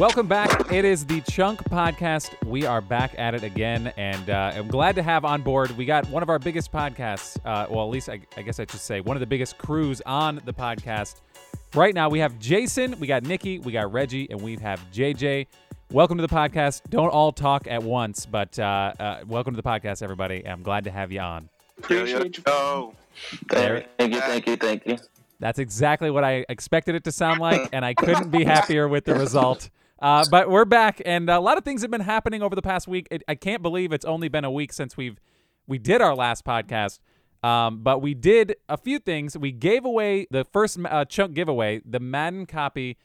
Welcome back. It is the Chunk Podcast. We are back at it again, and uh, I'm glad to have on board. We got one of our biggest podcasts. Uh, well, at least I, I guess I should say one of the biggest crews on the podcast. Right now, we have Jason, we got Niki, we got Regi, and we have JJ. Welcome to the podcast. Don't all talk at once, but uh, uh, welcome to the podcast, everybody. I'm glad to have you on. Appreciate you. Oh, Thank you, thank you, thank you. That's exactly what I expected it to sound like, and I couldn't be happier with the result. Uh, but we're back, and a lot of things have been happening over the past week. It, I can't believe it's only been a week since we've we did our last podcast. Um, but we did a few things. We gave away the first uh, chunk giveaway, the Madden copy.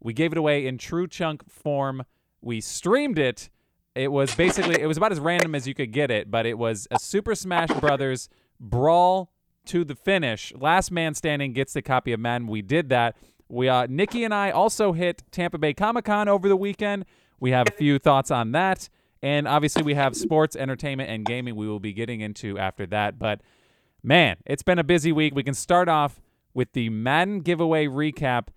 We gave it away in true chunk form. We streamed it. It was basically it was about as random as you could get it, but it was a Super Smash Brothers brawl to the finish. Last man standing gets the copy of Madden. We did that. We uh, Niki and I also hit Tampa Bay Comic Con over the weekend. We have a few thoughts on that, and obviously we have sports, entertainment, and gaming. We will be getting into after that. But man, it's been a busy week. We can start off with the Madden giveaway recap.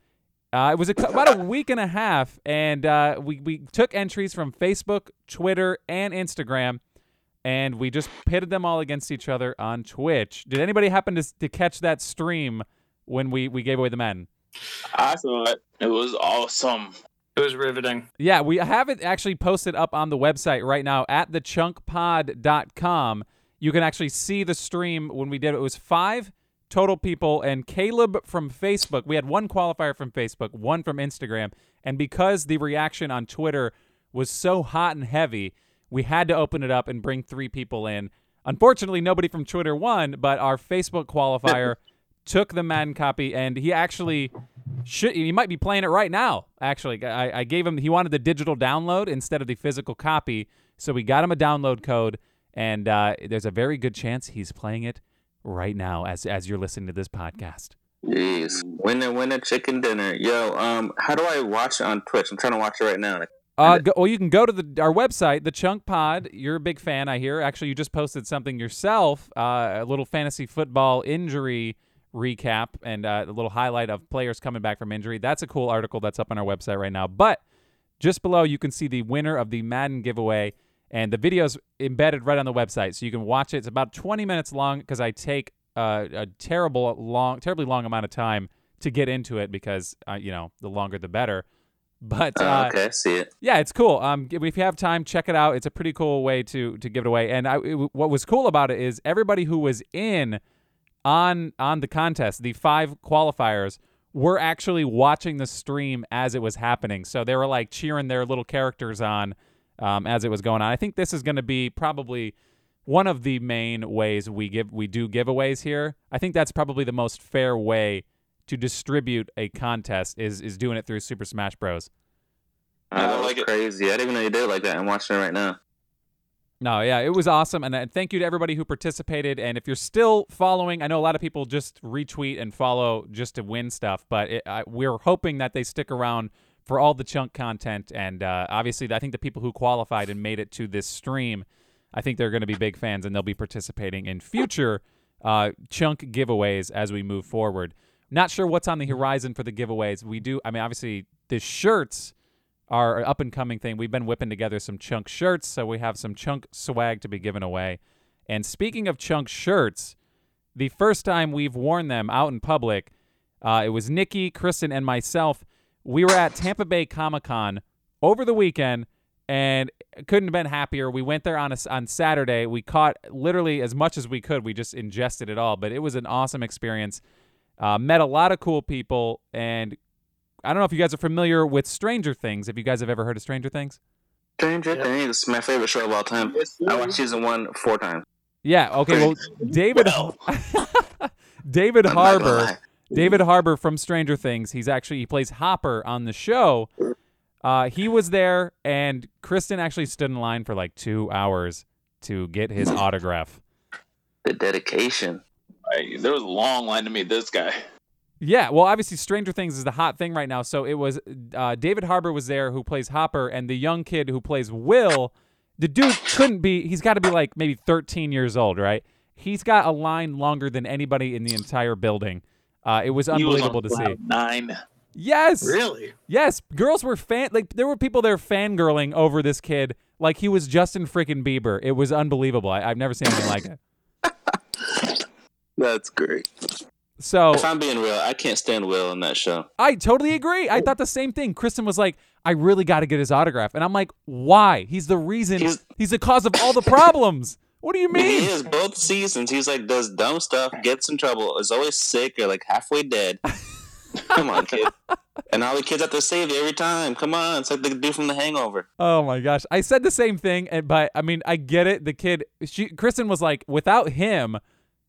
Uh, it was a, about a week and a half, and uh, we, we took entries from Facebook, Twitter, and Instagram, and we just pitted them all against each other on Twitch. Did anybody happen to, to catch that stream when we, we gave away the Madden? I saw it. It was awesome. It was riveting. Yeah, we have it actually posted up on the website right now at thechunkpod.com. You can actually see the stream when we did it. It was five total people, and Caleb from Facebook. We had one qualifier from Facebook, one from Instagram. And because the reaction on Twitter was so hot and heavy, we had to open it up and bring three people in. Unfortunately, nobody from Twitter won, but our Facebook qualifier took the Madden copy, and he actually should. He might be playing it right now. Actually, I, I gave him. He wanted the digital download instead of the physical copy, so we got him a download code, and uh, there's a very good chance he's playing it right now as as you're listening to this podcast. Jeez. Winner, winner, chicken dinner. Yo, um, how do I watch it on Twitch? I'm trying to watch it right now. Uh, go, well, you can go to the our website, the Chunk Pod. You're a big fan, I hear. Actually, you just posted something yourself, uh, a little fantasy football injury recap and uh, a little highlight of players coming back from injury. That's a cool article that's up on our website right now. But just below, you can see the winner of the Madden giveaway, and the video's embedded right on the website, so you can watch it. It's about 20 minutes long because I take uh, a terrible long, terribly long amount of time to get into it because uh, you know the longer the better. But Oh, uh, okay, see it. yeah, it's cool. Um, if you have time, check it out. It's a pretty cool way to to give it away. And I, it, what was cool about it is everybody who was in on on the contest, the five qualifiers, were actually watching the stream as it was happening. So they were like cheering their little characters on um, as it was going on. I think this is going to be probably one of the main ways we give we do giveaways here. I think that's probably the most fair way to distribute a contest is is doing it through Super Smash Bros. Oh, I that was like crazy. I didn't even know you did it like that. I'm watching it right now. No, yeah, it was awesome, and uh, thank you to everybody who participated. And if you're still following, I know a lot of people just retweet and follow just to win stuff, but it, I, we're hoping that they stick around for all the chunk content. And uh, obviously, I think the people who qualified and made it to this stream, I think they're going to be big fans, and they'll be participating in future uh, chunk giveaways as we move forward. Not sure what's on the horizon for the giveaways. We do, I mean, obviously, the shirts an up and coming thing. We've been whipping together some chunk shirts, so we have some chunk swag to be given away. And speaking of chunk shirts, the first time we've worn them out in public, uh, it was Niki, Kristen, and myself. We were at Tampa Bay Comic Con over the weekend, and couldn't have been happier. We went there on a, on Saturday. We caught literally as much as we could. We just ingested it all, but it was an awesome experience. Uh, met a lot of cool people, and I don't know if you guys are familiar with Stranger Things. If you guys have ever heard of Stranger Things? Stranger Yeah. Things is my favorite show of all time. I watched season one four times. Yeah. Okay. Well, David Well. David I'm Harbour. David Harbour from Stranger Things. He's actually he plays Hopper on the show. Uh, he was there, and Kristen actually stood in line for like two hours to get his autograph. The dedication. Like, there was a long line to meet this guy. Yeah, well, obviously, Stranger Things is the hot thing right now. So it was uh, David Harbour was there, who plays Hopper, and the young kid who plays Will. The dude couldn't be. He's got to be like maybe 13 years old, right? He's got a line longer than anybody in the entire building. Uh, it was He was unbelievable to see. Nine. Yes. Really? Yes, girls were fan like there were people there fangirling over this kid like he was Justin freaking Bieber. It was unbelievable. I, I've never seen anything like it. That's great. So If I'm being real, I can't stand Will in that show. I totally agree. I thought the same thing. Kristen was like, I really got to get his autograph. And I'm like, why? He's the reason. He's, He's- the cause of all the problems. What do you mean? He is both seasons. He's like does dumb stuff, gets in trouble, is always sick or like halfway dead. Come on, kid. And all the kids have to save you every time. Come on, it's like the dude from The Hangover. Oh my gosh. I said the same thing. And but I mean, I get it. The kid, she, Kristen was like, without him,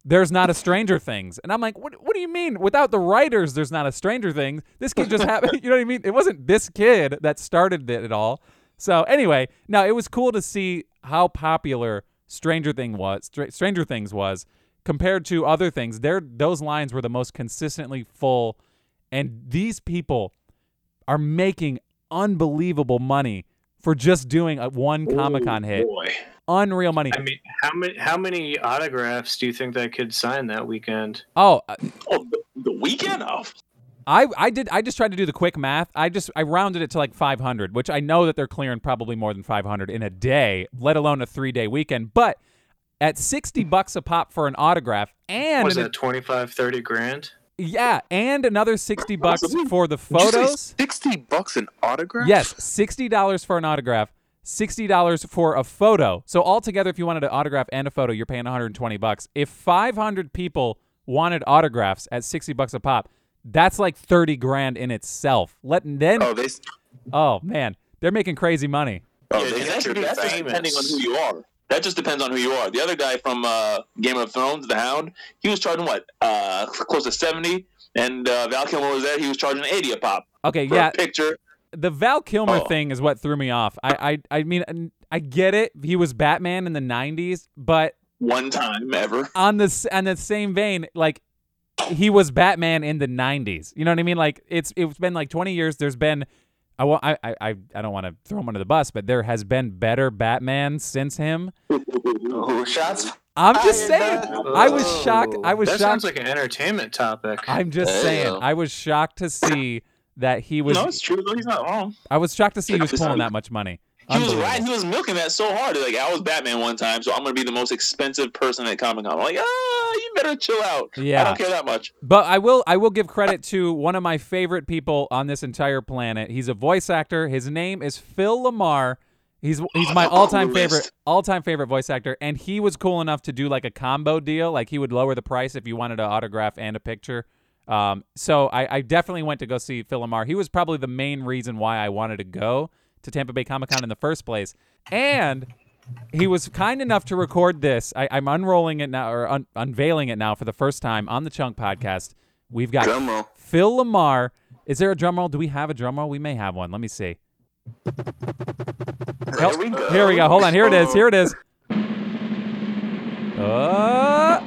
there's not a Stranger Things. And I'm like, what, what do you mean? Without the writers, there's not a Stranger Things. This kid just happened. You know what I mean? It wasn't this kid that started it at all. So anyway, now it was cool to see how popular Stranger Thing was. Str- Stranger Things was compared to other things. There, those lines were the most consistently full, and these people are making unbelievable money for just doing a one oh, Comic Con hit. Boy. Unreal money. I mean, how many how many autographs do you think that kid signed that weekend? Oh, uh, Oh, the, the weekend of. I I did I just tried to do the quick math. I just I rounded it to like 500, which I know that they're clearing probably more than 500 in a day, let alone a 3-day weekend. But at 60 bucks a pop for an autograph and Was an- that 25, 30 grand? yeah, and another 60 bucks for the Did you say photos. Sixty bucks an autograph. Yes, $60 for an autograph, $60 for a photo. So altogether if you wanted an autograph and a photo, you're paying 120 bucks. If 500 people wanted autographs at 60 bucks a pop, that's like 30 grand in itself. Let then Oh, they. Oh man, they're making crazy money. Oh, Yeah, they That's, that's just depending on who you are. That just depends on who you are. The other guy from uh, Game of Thrones, The Hound, he was charging what, uh, close to seventy, and uh, Val Kilmer was there. He was charging eighty a pop Okay, for yeah, a picture. The Val Kilmer Oh. thing is what threw me off. I, I, I mean, I get it. He was Batman in the '90s, but One time ever. on the s- on the same vein, like he was Batman in the '90s. You know what I mean? Like it's it's been like 20 years. There's been. I, wa- I, I, I I don't want to throw him under the bus, but there has been better Batman since him. Who shots? I'm just Fired saying. I was shocked. I was that shocked. sounds like an entertainment topic. I'm just There you saying. I was shocked to see that he was. no, it's true. though. He's not wrong. I was shocked to see he was pulling that much money. He was right. He was milking that so hard. Like I was Batman one time, so I'm gonna be the most expensive person at Comic Con. I'm like, ah, you better chill out. Yeah. I don't care that much. But I will I will give credit to one of my favorite people on this entire planet. He's a voice actor. His name is Phil LaMarr. He's he's my Oh, all-time favorite all-time favorite voice actor and he was cool enough to do like a combo deal like he would lower the price if you wanted an autograph and a picture. Um, so I, I definitely went to go see Phil LaMarr. He was probably the main reason why I wanted to go to Tampa Bay Comic Con in the first place. And he was kind enough to record this. I, I'm unrolling it now or un- unveiling it now for the first time on the Chunk podcast. We've got. Phil LaMarr. Is there a drum roll? Do we have a drum roll? We may have one. Let me see. There we go. Here we go. Hold on. Here it is. Here it is. Uh,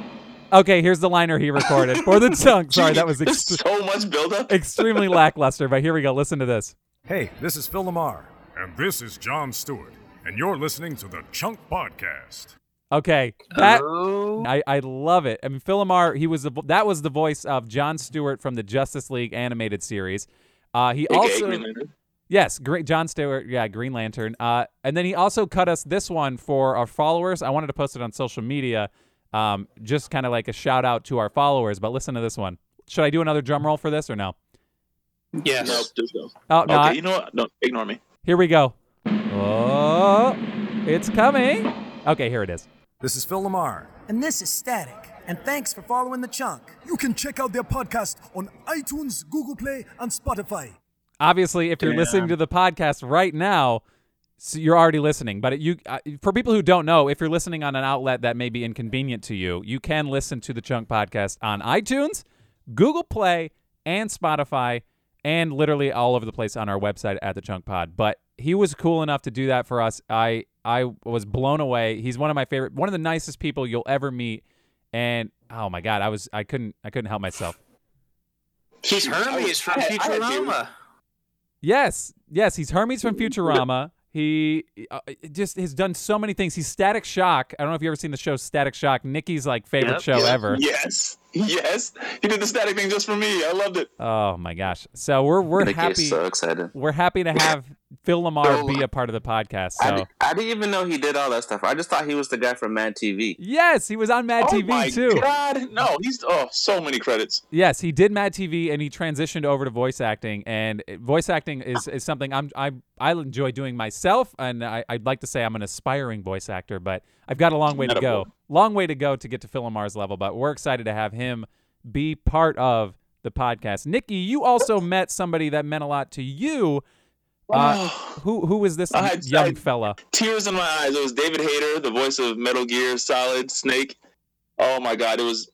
okay, here's the liner he recorded for the chunk. Sorry, that was There's ext- so much buildup. extremely lackluster, but here we go. Listen to this. Hey, this is Phil LaMarr. And this is John Stewart, and you're listening to the Chunk Podcast. Okay, that oh, I, I love it. I mean, Phil LaMarr, he was the, that was the voice of John Stewart from the Justice League animated series. Uh, he AKA also Green yes, great John Stewart, yeah, Green Lantern. Uh, and then he also cut us this one for our followers. I wanted to post it on social media, um, just kind of like a shout out to our followers. But listen to this one. Should I do another drum roll for this or no? yes. Nope, just go. Oh no, okay, I- you know what? No, ignore me. here we go. Oh, it's coming. Okay, here it is. This is Phil LaMarr. And this is Static. And thanks for following the chunk. You can check out their podcast on iTunes, Google Play, and Spotify. obviously if you're listening to the podcast right now so you're already listening but you uh, for people who don't know if you're listening on an outlet that may be inconvenient to you you can listen to the chunk podcast on itunes google play and spotify and literally all over the place on our website at the chunk pod but he was cool enough to do that for us i i was blown away he's one of my favorite one of the nicest people you'll ever meet and oh my god i was i couldn't i couldn't help myself He's Hermes from I had- I had tears. Futurama. Yes, yes, he's Hermes from Futurama. He uh, just has done so many things. He's Static Shock. I don't know if you ever seen the show Static Shock. Niki's like favorite Yep. show Yeah. ever. Yes. Yes, he did the static thing just for me. I loved it. Oh my gosh! So we're we're Niki happy. so excited. We're happy to have Phil LaMarr So- be a part of the podcast. I, So di- I didn't even know he did all that stuff. I just thought he was the guy from Mad TV. yes, he was on Mad oh TV my too. God, no, he's oh so many credits. Yes, he did Mad TV and he transitioned over to voice acting. And voice acting is, is something I'm I I enjoy doing myself. And I, I'd like to say I'm an aspiring voice actor, but I've got a long way to go. Long way to go to get to Phil LaMarr's level. But we're excited to have him be part of the podcast. Niki, you also met somebody that meant a lot to you. Uh, who who is this I- young I- fella? Tears in my eyes. It was David Hayter, the voice of Metal Gear Solid Snake. Oh my God, it was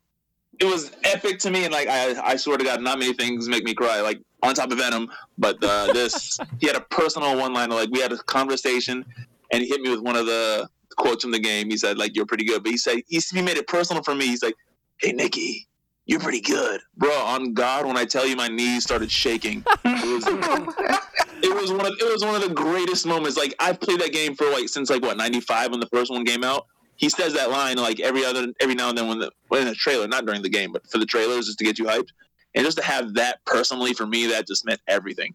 it was epic to me. And like I I swear to God, not many things make me cry. Like on top of Venom, but uh, this he had a personal one liner. Like we had a conversation, and he hit me with one of the quotes from the game. He said like you're pretty good, but he said he, he made it personal for me. He's like, hey Niki. You're pretty good, bro. On God, when I tell you, my knees started shaking. It was, oh it was one of it was one of the greatest moments. Like I've played that game for like since like what '95 when the first one came out. He says that line like every other every now and then when the when in the trailer, not during the game, but for the trailers just to get you hyped. And just to have that personally for me, that just meant everything.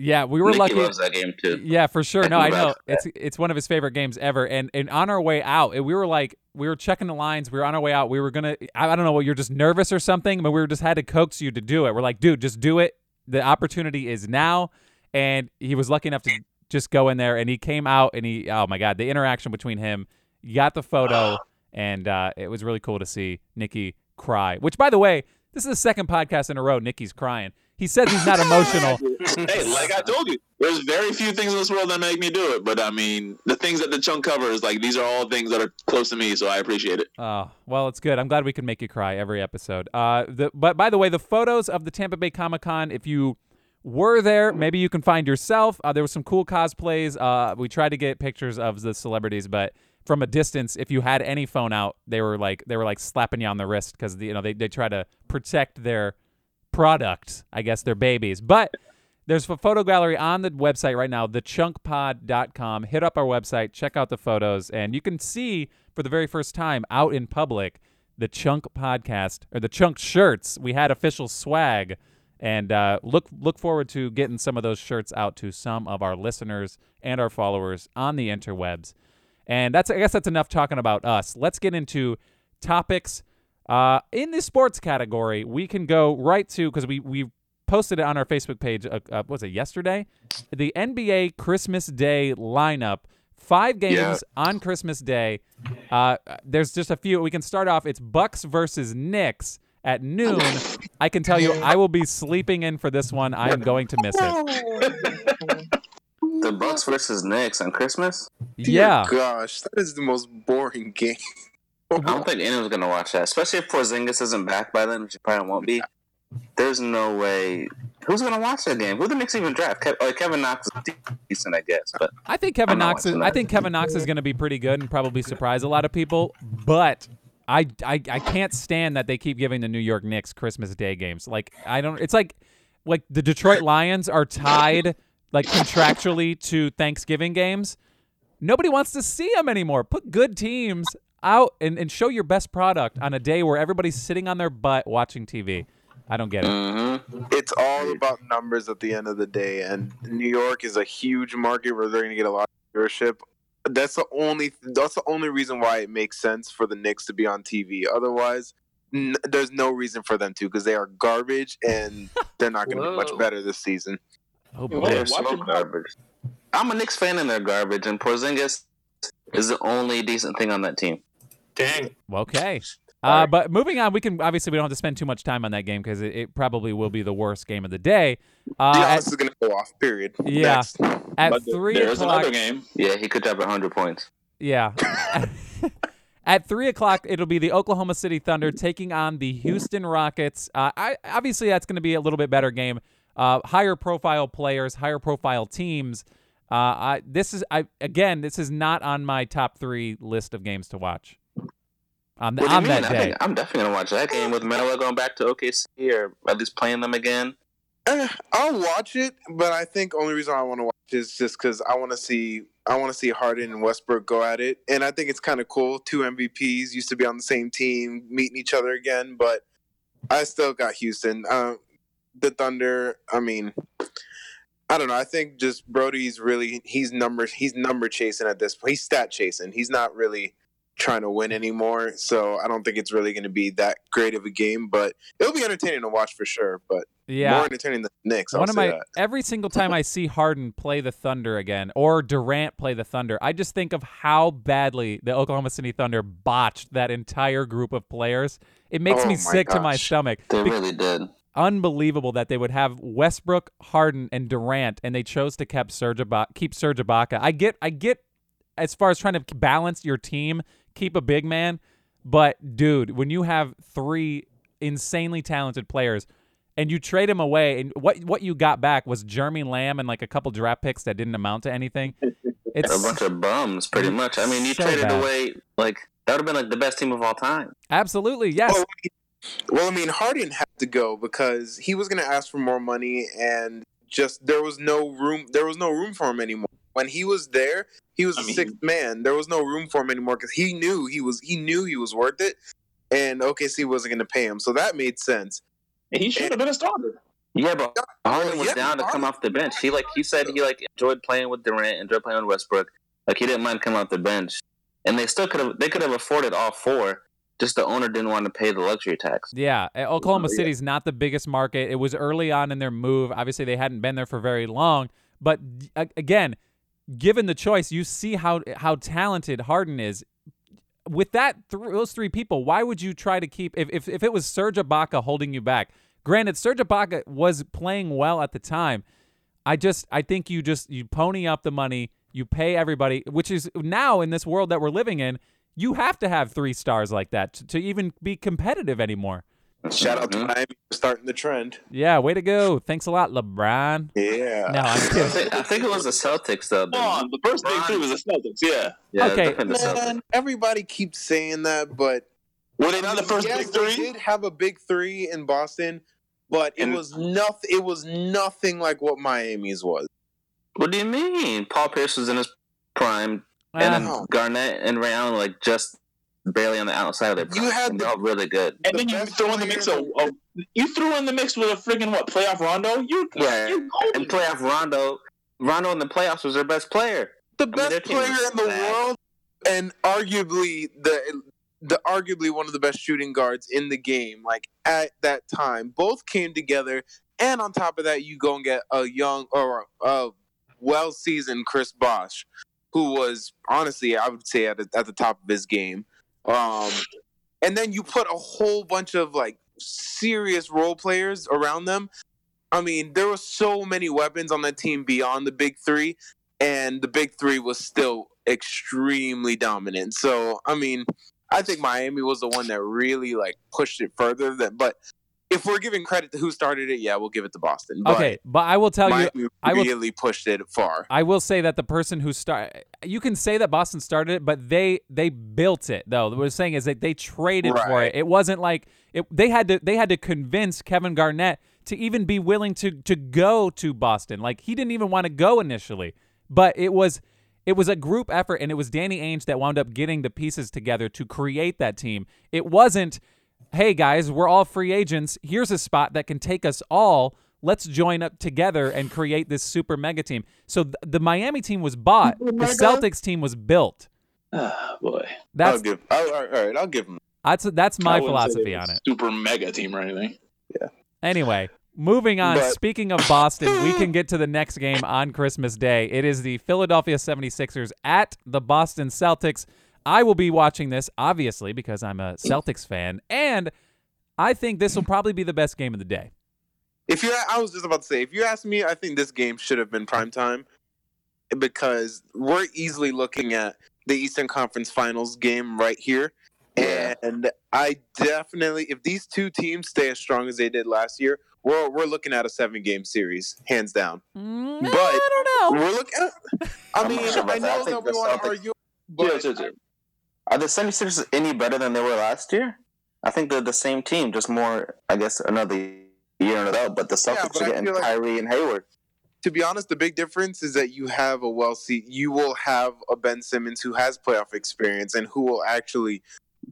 Yeah, we were Niki lucky. loves that game too. Yeah, for sure. No, I know it's it's one of his favorite games ever. And and on our way out, we were like we were checking the lines. We were on our way out. We were gonna. I, I don't know. What you're just nervous or something, but we were just had to coax you to do it. We're like, dude, just do it. The opportunity is now. And he was lucky enough to just go in there, and he came out, and he. Oh my God, the interaction between him. You got the photo, and uh, it was really cool to see Niki cry. Which, by the way, this is the second podcast in a row Niki's crying. He says he's not emotional. hey, like I told you, there's very few things in this world that make me do it. But I mean, the things that the chunk covers, like these are all things that are close to me, so I appreciate it. Oh, well, it's good. I'm glad we can make you cry every episode. Uh, the, but by the way, the photos of the Tampa Bay Comic Con, if you were there, maybe you can find yourself. Uh, there was some cool cosplays. Uh, we tried to get pictures of the celebrities, but from a distance, if you had any phone out, they were like they were like slapping you on the wrist because you know they they try to protect their product, I guess they're babies. But there's a photo gallery on the website right now, thechunkpod.com. Hit up our website, check out the photos, and you can see for the very first time out in public the Chunk podcast or the Chunk shirts. We had official swag, and uh, look look forward to getting some of those shirts out to some of our listeners and our followers on the interwebs. And that's I guess that's enough talking about us. Let's get into topics. Uh, in the sports category, we can go right to because we we posted it on our Facebook page. Uh, uh, was it yesterday? The NBA Christmas Day lineup. Five games Yeah. on Christmas Day. Uh, there's just a few. We can start off. It's Bucks versus Knicks at noon. I can tell you, I will be sleeping in for this one. I am going to miss it. The Bucks versus Knicks on Christmas. Yeah. Gosh, that is the most boring game. I don't think anyone's gonna watch that, especially if Porzingis isn't back by then, which he probably won't be. There's no way. Who's gonna watch that game? Who the Knicks even draft? Kev- Kevin Knox is decent, I guess, but I think Kevin Knox is. I think Kevin Knox is going to be pretty good and probably surprise a lot of people. But I, I, I can't stand that they keep giving the New York Knicks Christmas Day games. Like I don't. It's like like the Detroit Lions are tied like contractually to Thanksgiving games. Nobody wants to see them anymore. Put good teams out and, and show your best product on a day where everybody's sitting on their butt watching TV. I don't get it. hmm It's all about numbers at the end of the day, and New York is a huge market where they're going to get a lot of viewership. That's the only. That's the only reason why it makes sense for the Knicks to be on TV. Otherwise, n- there's no reason for them to because they are garbage and they're not going to be much better this season. Oh boy. they're watch so garbage. I'm a Knicks fan and they're garbage, and Porzingis is the only decent thing on that team. Dang. Okay. Uh, but moving on, we can obviously we don't have to spend too much time on that game because it, it probably will be the worst game of the day. Uh, Giannis at, is going to go off. Period. Yeah. Next. at But three there's o'clock, another game. Yeah, he could drop 100 points. yeah. at three o'clock, it'll be the Oklahoma City Thunder taking on the Houston Rockets. Uh, I obviously that's going to be a little bit better game. Uh, higher profile players, higher profile teams. Uh, I, this is I again, this is not on my top three list of games to watch. On, the, What do you on mean? that I day, think I'm definitely gonna watch that game with Melo going back to OKC or at least playing them again. Eh, I'll watch it, but I think only reason I want to watch is just because I want to see I want to see Harden and Westbrook go at it, and I think it's kind of cool. Two MVPs used to be on the same team, meeting each other again, but I still got Houston. Uh, the Thunder. I mean, I don't know. I think just Brodie's really he's number he's number chasing at this point. He's stat chasing. He's not really trying to win anymore. So I don't think it's really going to be that great of a game. But it'll be entertaining to watch for sure. But Yeah. more entertaining than the Knicks. I'll One of say my that. every single time I see Harden play the Thunder again or Durant play the Thunder, I just think of how badly the Oklahoma City Thunder botched that entire group of players. It makes Oh me my sick to my stomach. They Be- really did. unbelievable that they would have Westbrook, Harden, and Durant, and they chose to keep Serge Ibaka, keep Serge Ibaka. I get, I get, as far as trying to balance your team, keep a big man, but dude, when you have three insanely talented players. And you trade him away, and what what you got back was Jeremy Lamb and like a couple draft picks that didn't amount to anything. It's a bunch of bums, pretty much. I mean, you So traded bad. away like that would have been like the best team of all time. absolutely yes. Well, well, I mean, Harden had to go because he was going to ask for more money, and just there was no room. There was no room for him anymore. When he was there, he was I a mean- sixth man. There was no room for him anymore because he knew he was he knew he was worth it, and OKC wasn't going to pay him. So that made sense. He should have been a starter. Yeah, but Harden was yeah, down to come off the bench. He like he said he like enjoyed playing with Durant, enjoyed playing with Westbrook. Like he didn't mind coming off the bench, and they still could have they could have afforded all four. Just the owner didn't want to pay the luxury tax. Yeah, uh, Oklahoma yeah. City's not the biggest market. It was early on in their move. Obviously, they hadn't been there for very long. But again, given the choice, you see how how talented Harden is. With that, th- those three people, why would you try to keep? If, if if it was Serge Ibaka holding you back, granted, Serge Ibaka was playing well at the time. I just I think you just you pony up the money, you pay everybody, which is now in this world that we're living in, you have to have three stars like that to, to even be competitive anymore. Shout out to Mhm. Miami for starting the trend. Yeah, way to go. Thanks a lot, LeBron. Yeah. No, I'm I think, I think it was the Celtics though. Come on, the first big three was the Celtics. Yeah. Yeah, Okay. definitely Celtics. Man, everybody keeps saying that, but Were they not the first yes, big they three? did have a big three in Boston, but it And- was nothing. It was nothing like what Miami's was. What do you mean? Paul Pierce was in his prime, and then Garnett and Ray Allen like just barely on the outside of their prime. You had the- they're all really good. And The then you best throw in the mix of, of you threw in the mix with a friggin' what playoff Rondo. You Yeah, you and playoff Rondo. Rondo in the playoffs was their best player. the mean, their best team player in the bad. world, and arguably the the arguably one of the best shooting guards in the game. Like at that time, both came together, and on top of that, you go and get a young or a well seasoned Chris Bosh, who was honestly, I would say at the, at the top of his game. Um, and then you put a whole bunch of like serious role players around them. I mean, there were so many weapons on that team beyond the big three, and the big three was still extremely dominant. So, I mean, I think Miami was the one that really like pushed it further. Than, but if we're giving credit to who started it, yeah, we'll give it to Boston. But Okay, but I will tell you, Miami I will- really pushed it far. I will say that the person who started, you can say that Boston started it, but they they built it though. What I'm saying is that they traded for it. It wasn't like it, they had to they had to convince Kevin Garnett to even be willing to to go to Boston. Like he didn't even want to go initially, but it was it was a group effort, and it was Danny Ainge that wound up getting the pieces together to create that team. It wasn't, hey guys, we're all free agents. Here's a spot that can take us all. Let's join up together and create this super mega team. So th- the Miami team was bought. The? Celtics team was built. Oh, boy. I'll That's give. I'll, all right, I'll give them. that's that's my I wouldn't say philosophy on it. Super mega team or anything. Yeah. Anyway, moving on. But- Speaking of Boston, we can get to the next game on Christmas Day. It is the Philadelphia 76ers at the Boston Celtics. I will be watching this, obviously, because I'm a Celtics fan, and I think this will probably be the best game of the day. If you, I was just about to say, if you ask me, I think this game should have been prime time because we're easily looking at the Eastern Conference Finals game right here, and I definitely, if these two teams stay as strong as they did last year, we're we're looking at a seven game series, hands down. Mm, But- I don't know. We're looking. At, I mean, sure I. I know think that we want to argue, but yeah, yeah, yeah. Are the 76ers any better than they were last year? I think they're the same team, just more, I guess, another year under a belt. But the Celtics but are getting like- Kyrie and Hayward. to be honest, the big difference is that you have a well seat. you will have a Ben Simmons who has playoff experience and who will actually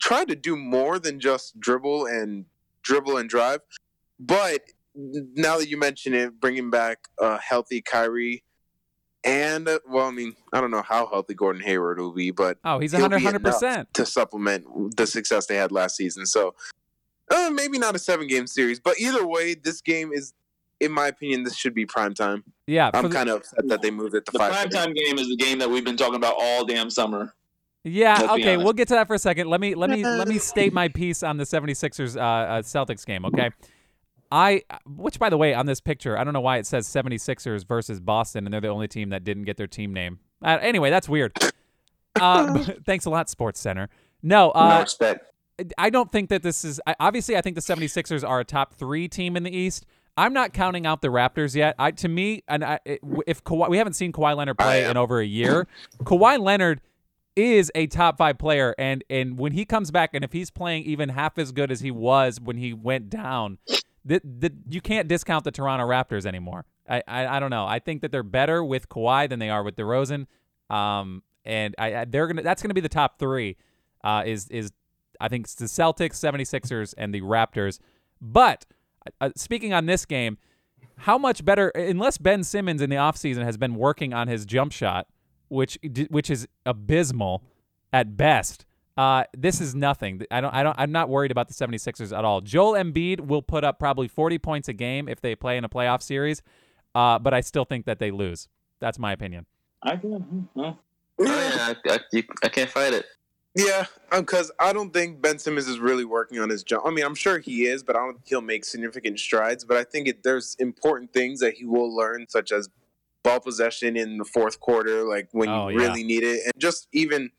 try to do more than just dribble and dribble and drive. But now that you mention it, bringing back a healthy Kyrie and uh, well, I mean, I don't know how healthy Gordon Hayward will be, but Oh, he's 100 be enough 100%. to supplement the success they had last season. So uh, maybe not a seven game series, but either way, this game is, in my opinion, this should be prime time. Yeah, I'm kind of upset that they moved it to The five. Prime time game is the game that we've been talking about all damn summer. Yeah, Let's okay, we'll get to that for a second. Let me let me let me state my piece on the 76ers uh, uh Celtics game, okay? I which by the way, on this picture, I don't know why it says 76ers versus Boston and they're the only team that didn't get their team name. Uh, anyway, that's weird. Uh, thanks a lot Sports Center. No, no uh respect. I don't think that this is I, obviously I think the 76ers are a top 3 team in the East. I'm not counting out the Raptors yet. I to me and I, if Kawhi, we haven't seen Kawhi Leonard play in over a year. Kawhi Leonard is a top 5 player and and when he comes back and if he's playing even half as good as he was when he went down, the, the, you can't discount the Toronto Raptors anymore. I, I I don't know. I think that they're better with Kawhi than they are with DeRozan. Um and I, I they're to that's to be the top 3 uh, is is I think it's the Celtics, 76ers, and the Raptors. But uh, speaking on this game, how much better, unless Ben Simmons in the offseason has been working on his jump shot, which which is abysmal at best. Uh, this is nothing. I don't. I don't. I'm not worried about the 76ers at all. Joel Embiid will put up probably 40 points a game if they play in a playoff series, uh, but I still think that they lose. That's my opinion. I can. Well, Oh, yeah, I, I, you, I can't fight it. Yeah, because I don't think Ben Simmons is really working on his jump. I mean, I'm sure he is, but I don't think he'll make significant strides. But I think it, there's important things that he will learn, such as ball possession in the fourth quarter, like when Oh, you yeah. really need it, and just even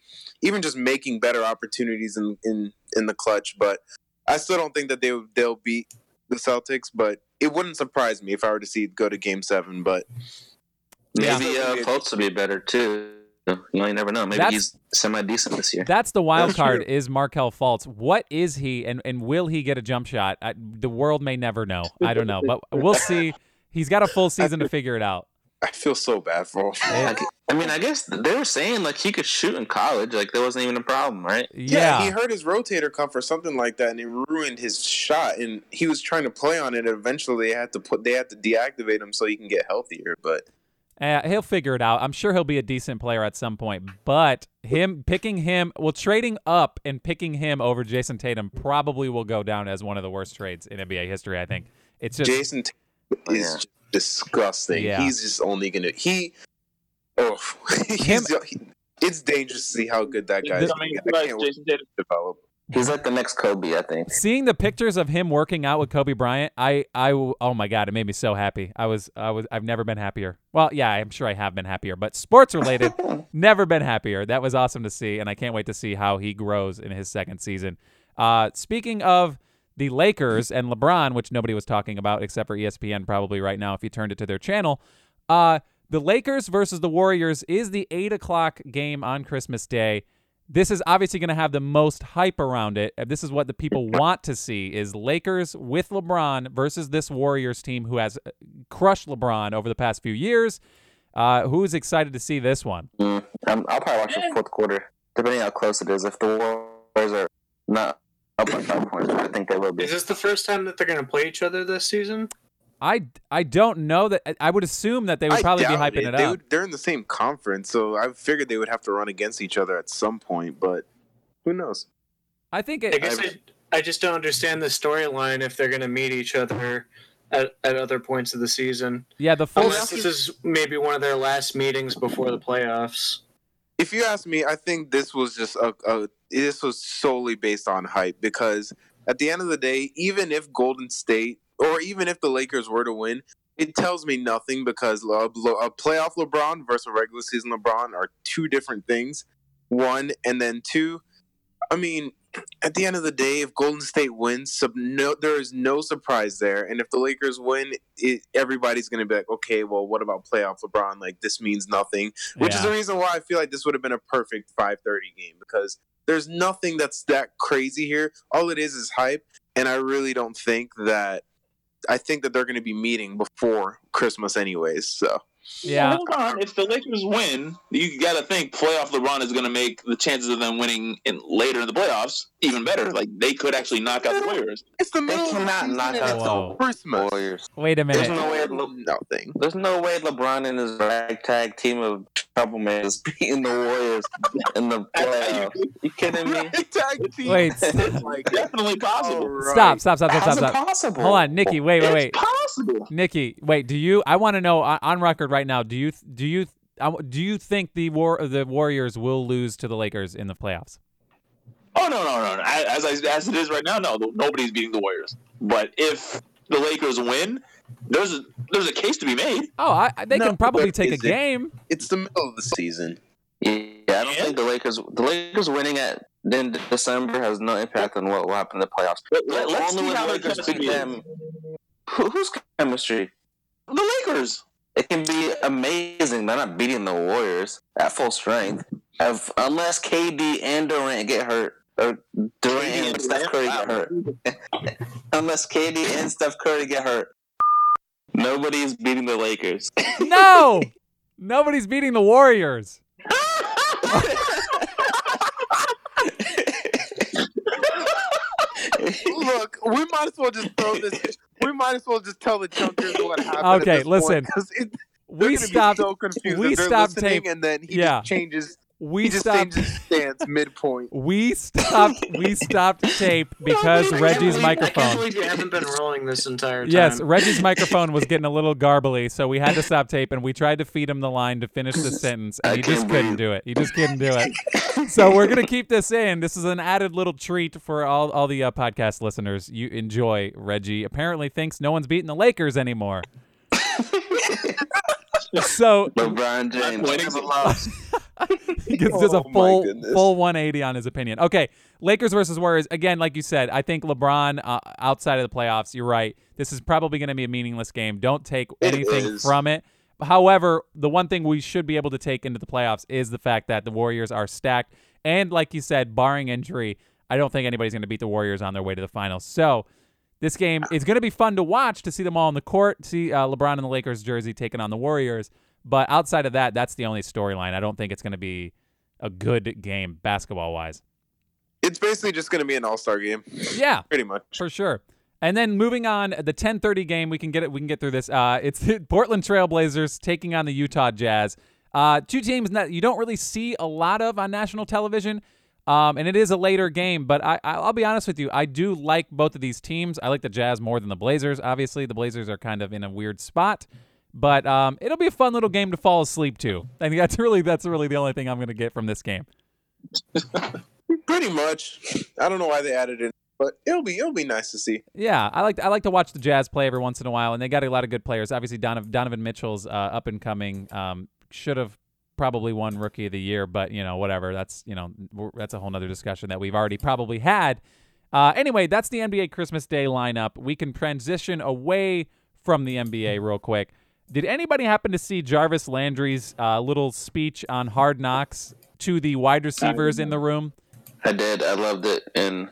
even just making better opportunities in in in the clutch. But I still don't think that they they'll beat the Celtics. But it wouldn't surprise me if I were to see it go to Game Seven. But Yeah. Maybe uh, Fultz will be better too. You know, you never know. Maybe That's- he's semi decent this year. That's the wild That's card true. is Markelle Fultz. What is he, and, and will he get a jump shot? I, the world may never know. I don't know, but we'll see. He's got a full season to figure it out. I feel so bad for him. I, I mean, I guess they were saying like he could shoot in college. Like there wasn't even a problem, right? Yeah, he hurt his rotator cuff or something like that, and it ruined his shot. And he was trying to play on it. Eventually, they had to put they had to deactivate him so he can get healthier. But Uh, he'll figure it out. I'm sure he'll be a decent player at some point. But him picking him, well, trading up and picking him over Jayson Tatum probably will go down as one of the worst trades in NBA history. I think it's just Jayson Tatum is Yeah. just disgusting. Yeah. He's just only gonna he. Oh, he's, he- it's dangerous to see how good that guy is. I mean, I like can't Jayson Tatum. develop. He's like the next Kobe, I think. seeing the pictures of him working out with Kobe Bryant. I, I, oh my god, it made me so happy. I was, I was, I've never been happier. Well, yeah, I'm sure I have been happier, but sports related, never been happier. That was awesome to see, and I can't wait to see how he grows in his second season. Uh, speaking of the Lakers and LeBron, which nobody was talking about except for ESPN probably right now if you turned it to their channel. Uh, the Lakers versus the Warriors is the eight o'clock game on Christmas Day. This is obviously going to have the most hype around it. This is what the people want to see: is Lakers with LeBron versus this Warriors team who has uh, crushed LeBron over the past few years. Uh, who's excited to see this one? Mm, I'm, I'll probably watch the fourth quarter, depending how close it is. If the Warriors are not up by five points, I think they will be. Is this the first time that they're going to play each other this season? I, I don't know that. I would assume that they would I probably be hyping it, They up. would- they're in the same conference, so I figured they would have to run against each other at some point. But who knows? I think I guess I, I just don't understand the storyline if they're going to meet each other at, at other points of the season. yeah, the full. Unless this is maybe one of their last meetings before the playoffs. If you ask me, I think this was just a, a this was solely based on hype because at the end of the day, even if Golden State or even if the Lakers were to win, it tells me nothing because a, a playoff LeBron versus a regular season LeBron are two different things. One and then two. I mean, at the end of the day, if Golden State wins, sub, no, there is no surprise there. And if the Lakers win, it, everybody's going to be like, okay, well, what about playoff LeBron? Like this means nothing which is the reason why I feel like this would have been a perfect 5:30 game because there's nothing that's that crazy here. All it is is hype, and I really don't think that. I think that they're going to be meeting before Christmas, anyways. So Yeah. Hold on. If the Lakers win, you got to think playoff LeBron is going to make the chances of them winning in later in the playoffs even better. Like they could actually knock out the Warriors. It's the They middle of the cannot knock out the Christmas. Warriors. Wait a minute. There's minute. no way. Le- Nothing. There's no way LeBron and his ragtag team of troublemakers beating the Warriors in the playoffs. You kidding me? Tag team. Wait, It's like Definitely possible. Alright. Stop, stop, stop, stop, How's stop, it stop. possible? Hold on, Niki. Wait, wait, wait. It's possible. Niki, wait. Do you? I want to know on, on record right now. Do you? Do you? I- Do you think the war the Warriors will lose to the Lakers in the playoffs? Oh no, no, no, no. As I, as it is right now, no, nobody's beating the Warriors. But if the Lakers win, there's a there's a case to be made. Oh, I, I- they No, can probably take a it- game. it's the middle of the season. Yeah, I don't Yeah. think the Lakers the Lakers winning at in December has no impact on what will happen in the playoffs. Let, let, us Only see when how the their Lakers chemistry beat them. Who, whose chemistry? The Lakers. It can be amazing. They're not beating the Warriors at full strength. If, unless KD and Durant get hurt, or Durant KD and and Steph Curry get hurt. unless KD and Steph Curry get hurt, nobody's beating the Lakers. No, nobody's beating the Warriors. Look, we might as well just throw this. We might as well just tell the chunkers what happened. at Okay, this listen. point, 'cause it, We gonna stopped. Be so confused we stopped listening, tape. and then he Yeah. just changes. We he just stopped. changes stance midpoint. We stopped. We stopped tape because Regi's believe- I can't microphone. believe you haven't been rolling this entire time. Yes, Regi's microphone was getting a little garbly, so we had to stop tape, and we tried to feed him the line to finish the sentence, and I he just can't couldn't do it. He just couldn't do it. so we're gonna keep this in. This is an added little treat for all all the uh, podcast listeners. You enjoy Regi. Apparently thinks no one's beating the Lakers anymore. so LeBron James. Winning the loss. he gives just a Oh, full full 180 on his opinion. Okay, Lakers versus Warriors. Again, like you said, I think LeBron uh, outside of the playoffs. You're right. This is probably going to be a meaningless game. Don't take anything is. from it. However, the one thing we should be able to take into the playoffs is the fact that the Warriors are stacked, and like you said, barring injury, I don't think anybody's going to beat the Warriors on their way to the finals. So. This game is going to be fun to watch to see them all on the court, see uh, LeBron in the Lakers jersey taking on the Warriors. But outside of that, that's the only storyline. I don't think it's going to be a good game basketball wise. It's basically just going to be an all-star game, Yeah, pretty much. for sure. And then moving on, the 10:30 game, we can get it. We can get through this. Uh, it's the Portland Trailblazers taking on the Utah Jazz. Uh, two teams that you don't really see a lot of on national television. Um, and it is a later game, but I, I- I'll be honest with you. I do like both of these teams. I like the Jazz more than the Blazers. Obviously, the Blazers are kind of in a weird spot, but um, it'll be a fun little game to fall asleep to. I think that's really that's really the only thing I'm going to get from this game. Pretty much. I don't know why they added it, but it'll be it'll be nice to see. Yeah, I like I like to watch the Jazz play every once in a while, and they got a lot of good players. Obviously, Donovan, Donovan Mitchell's uh, up and coming. Um, should have probably won Rookie of the Year, but you know whatever. That's you know that's a whole nother discussion that we've already probably had. Uh, anyway, that's the NBA Christmas Day lineup. We can transition away from the NBA real quick. Did anybody happen to see Jarvis Landry's uh, little speech on Hard Knocks to the wide receivers in the room? I did. I loved it, and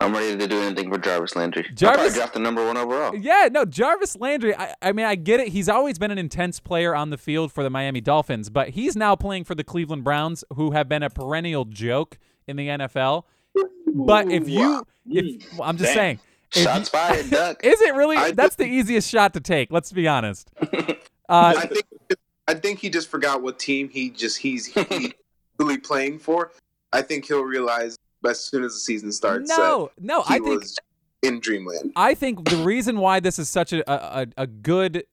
I'm ready to do anything for Jarvis Landry. Jarvis- draft the number one overall. Yeah, no, Jarvis Landry. I, I mean, I get it. He's always been an intense player on the field for the Miami Dolphins, but he's now playing for the Cleveland Browns, who have been a perennial joke in the NFL. But if you, if I'm just saying, Shots fired, Duck. is it really? I That's the easiest shot to take. Let's be honest. Uh, I think I think he just forgot what team he just he's he really playing for. I think he'll realize as soon as the season starts no, no, I think was in dreamland. I think the reason why this is such a, a, a good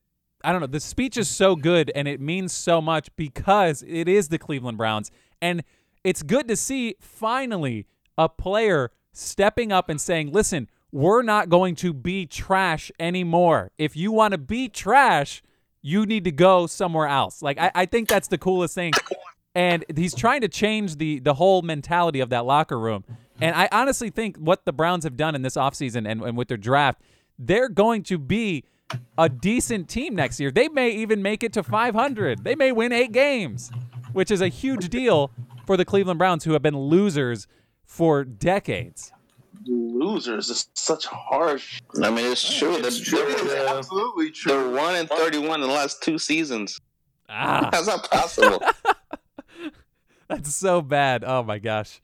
I don't know, the speech is so good and it means so much because it is the Cleveland Browns. And it's good to see finally a player stepping up and saying, listen, we're not going to be trash anymore. If you want to be trash, you need to go somewhere else. Like I, I think that's the coolest thing. And he's trying to change the the whole mentality of that locker room. And I honestly think what the Browns have done in this offseason and, and with their draft, they're going to be a decent team next year. They may even make it to 500. They may win eight games, which is a huge deal for the Cleveland Browns, who have been losers for decades. Losers is such harsh. I mean, it's true. It's They're, true. they're- Yeah. Absolutely they're one and thirty-one in the last two seasons. Ah, How's that possible? that's so bad. Oh my gosh.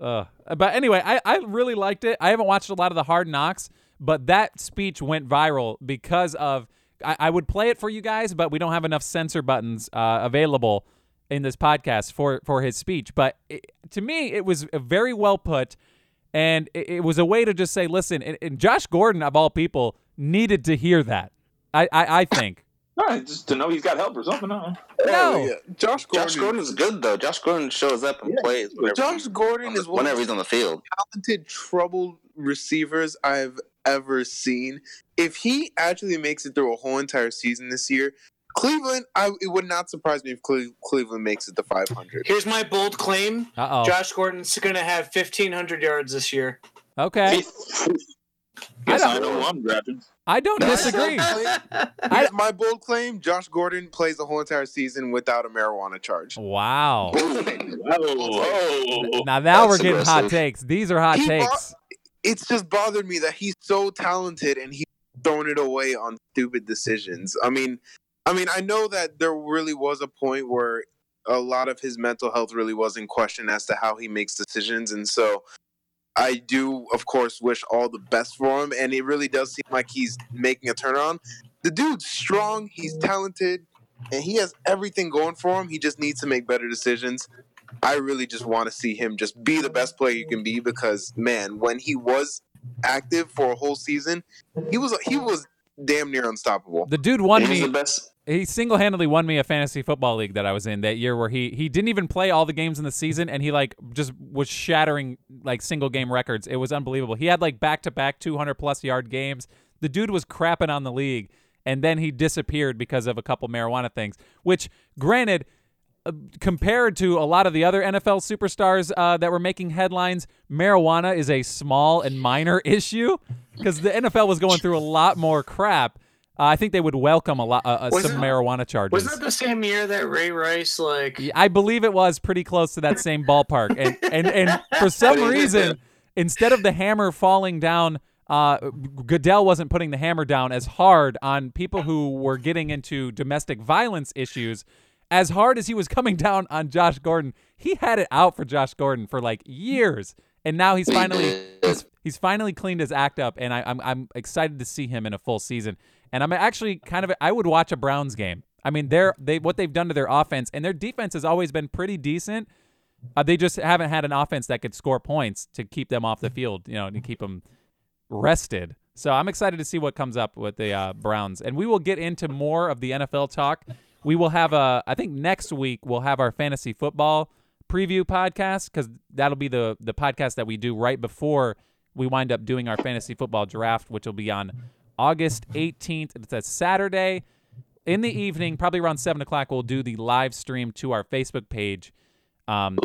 Uh, but anyway, I, I really liked it. I haven't watched a lot of the Hard Knocks, but that speech went viral because of. I, I would play it for you guys, but we don't have enough censor buttons uh, available in this podcast for for his speech. But it, to me, it was very well put, and it, it was a way to just say, listen. And, and Josh Gordon, of all people, needed to hear that. I I, I think. All right, just to know he's got help or something. I. No. yeah. Josh Gordon. Josh Gordon's good though. Josh Gordon shows up and plays whenever, Josh Gordon is one whenever the he's on the field. talented, troubled receivers I've ever seen. If he actually makes it through a whole entire season this year, Cleveland, I, it would not surprise me if Cle- Cleveland makes it to 500. Here's my bold claim: Uh oh. Josh Gordon's going to have 1,500 yards this year. Okay. Guess I I don't- know I'm drafting. I don't disagree. I, my bold claim: Josh Gordon plays the whole entire season without a marijuana charge. Wow. Now, now we're That's getting hot takes. These are hot He takes. It's just bothered me that he's so talented and he's thrown it away on stupid decisions. I mean, I mean, I know that there really was a point where a lot of his mental health really was in question as to how he makes decisions, and so I do, of course, wish all the best for him. And it really does seem like he's making a turnaround. The dude's strong, he's talented, and he has everything going for him. He just needs to make better decisions. I really just want to see him just be the best player you can be because man, when he was active for a whole season, he was he was damn near unstoppable. The dude won He's me. the best. He single-handedly won me a fantasy football league that I was in that year, where he he didn't even play all the games in the season, and he like just was shattering like single game records. It was unbelievable. He had like back-to-back 200 plus yard games. The dude was crapping on the league, and then he disappeared because of a couple marijuana things. Which, granted, uh, compared to a lot of the other NFL superstars uh, that were making headlines, marijuana is a small and minor issue because the NFL was going through a lot more crap. Uh, I think they would welcome a lot uh, uh, some marijuana charges. Was that the same year that Ray Rice like? I believe it was pretty close to that same ballpark, and and and for some reason, instead of the hammer falling down, uh, Goodell wasn't putting the hammer down as hard on people who were getting into domestic violence issues. As hard as he was coming down on Josh Gordon, he had it out for Josh Gordon for like years, and now he's finally he's, he's finally cleaned his act up, and I, I'm I'm excited to see him in a full season. And I'm actually kind of I would watch a Browns game. I mean, they're they what they've done to their offense, and their defense has always been pretty decent. Uh, they just haven't had an offense that could score points to keep them off the field, you know, to keep them rested. So I'm excited to see what comes up with the uh, Browns, and we will get into more of the NFL talk. We will have a, I think next week we'll have our fantasy football preview podcast because that'll be the the podcast that we do right before we wind up doing our fantasy football draft, which will be on August 18th. It's a Saturday in the evening, probably around seven o'clock. We'll do the live stream to our Facebook page. Um,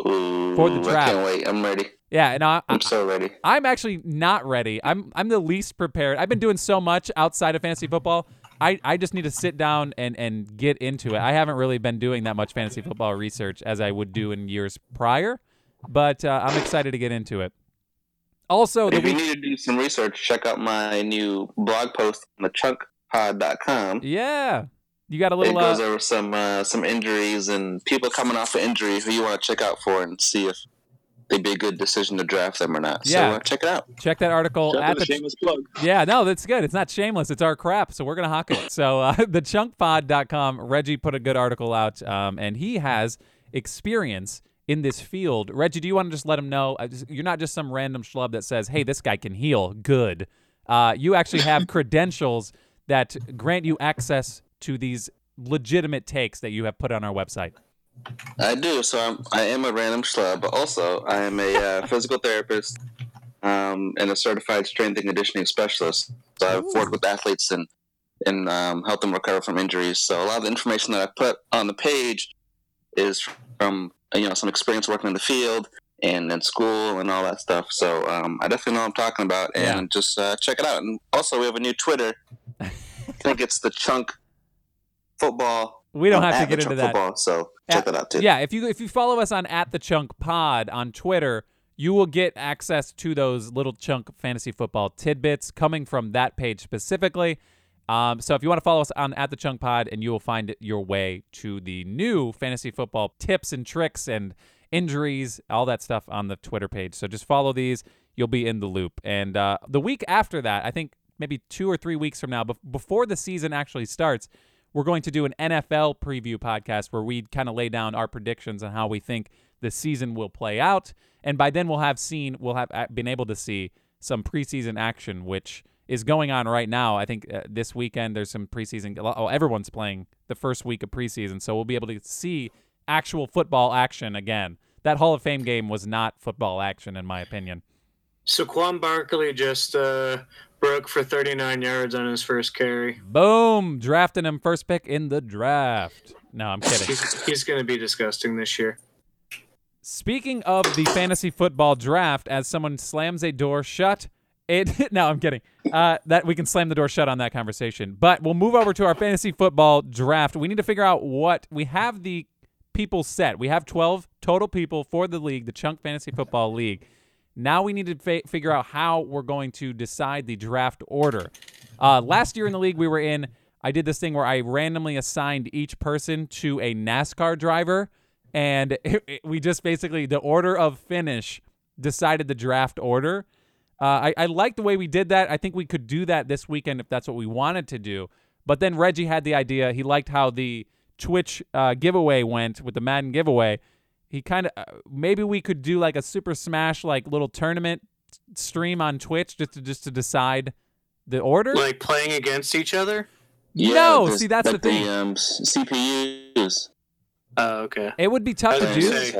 For the draft. I can't wait. I'm ready. yeah, and I, I'm so ready. I'm actually not ready. I'm I'm the least prepared. I've been doing so much outside of fantasy football. I, I just need to sit down and, and get into it. I haven't really been doing that much fantasy football research as I would do in years prior, but uh, I'm excited to get into it. Also, the If you week, need to do some research, check out my new blog post on the chunkpod.com. yeah, you got a little. It little. goes Uh, over some uh, some injuries and people coming off of injury who you want to check out for and see if they'd be a good decision to draft them or not. Yeah. So uh, check it out. check that article Shout out at the shameless plug. Yeah, no, that's good. It's not shameless. It's our crap, so we're gonna hawk it. So uh, the chunkpod.com, Regi put a good article out, um, and he has experience in this field. Regi, do you want to just let him know uh, just- you're not just some random schlub that says, "Hey, this guy can heal." Good. Uh, you actually have credentials that grant you access to these legitimate takes that you have put on our website. I do. So I'm, I am a random schlub, but also I am a uh, physical therapist um, and a certified strength and conditioning specialist. So I've worked with athletes and and um, helped them recover from injuries. So a lot of the information that I put on the page is from you know some experience working in the field and in school and all that stuff. So um, I definitely know what I'm talking about, and Yeah. just uh, check it out. And also, we have a new Twitter. I think it's the Chunk Football. We don't have to get into that. Football, so check that out too. Yeah, if you if you follow us on at the Chunk Pod on Twitter, you will get access to those little chunk fantasy football tidbits coming from that page specifically. Um, so if you want to follow us on at the Chunk Pod, and you will find your way to the new fantasy football tips and tricks and injuries, all that stuff on the Twitter page. So just follow these. You'll be in the loop. And uh, the week after that, I think maybe two or three weeks from now, bef- before the season actually starts, we're going to do an NFL preview podcast where we kind of lay down our predictions on how we think the season will play out. And by then, we'll have seen, we'll have uh, been able to see some preseason action, which is going on right now. I think uh, this weekend there's some preseason. Oh, everyone's playing the first week of preseason, so we'll be able to see actual football action again. That Hall of Fame game was not football action, in my opinion. Saquon Barkley just uh, broke for 39 yards on his first carry. Boom! Drafting him first pick in the draft. No, I'm kidding. He's, he's going to be disgusting this year. Speaking of the fantasy football draft, as someone slams a door shut, it no, I'm kidding. Uh, that we can slam the door shut on that conversation. But we'll move over to our fantasy football draft. We need to figure out what we have the people set. We have 12 total people for the league, the Chunk Fantasy Football League. Now we need to fa- figure out how we're going to decide the draft order. Uh, last year in the league we were in, I did this thing where I randomly assigned each person to a NASCAR driver, and it, it- we just basically the order of finish decided the draft order. Uh, I, I like the way we did that. I think we could do that this weekend if that's what we wanted to do. But then Regi had the idea. He liked how the Twitch uh, giveaway went with the Madden giveaway. He kind of uh, maybe we could do like a Super Smash like little tournament stream on Twitch just to just to decide the order. Like playing against each other? No, just see, that's the like thing. um, CPUs. Oh, okay. it would be tough to do. say-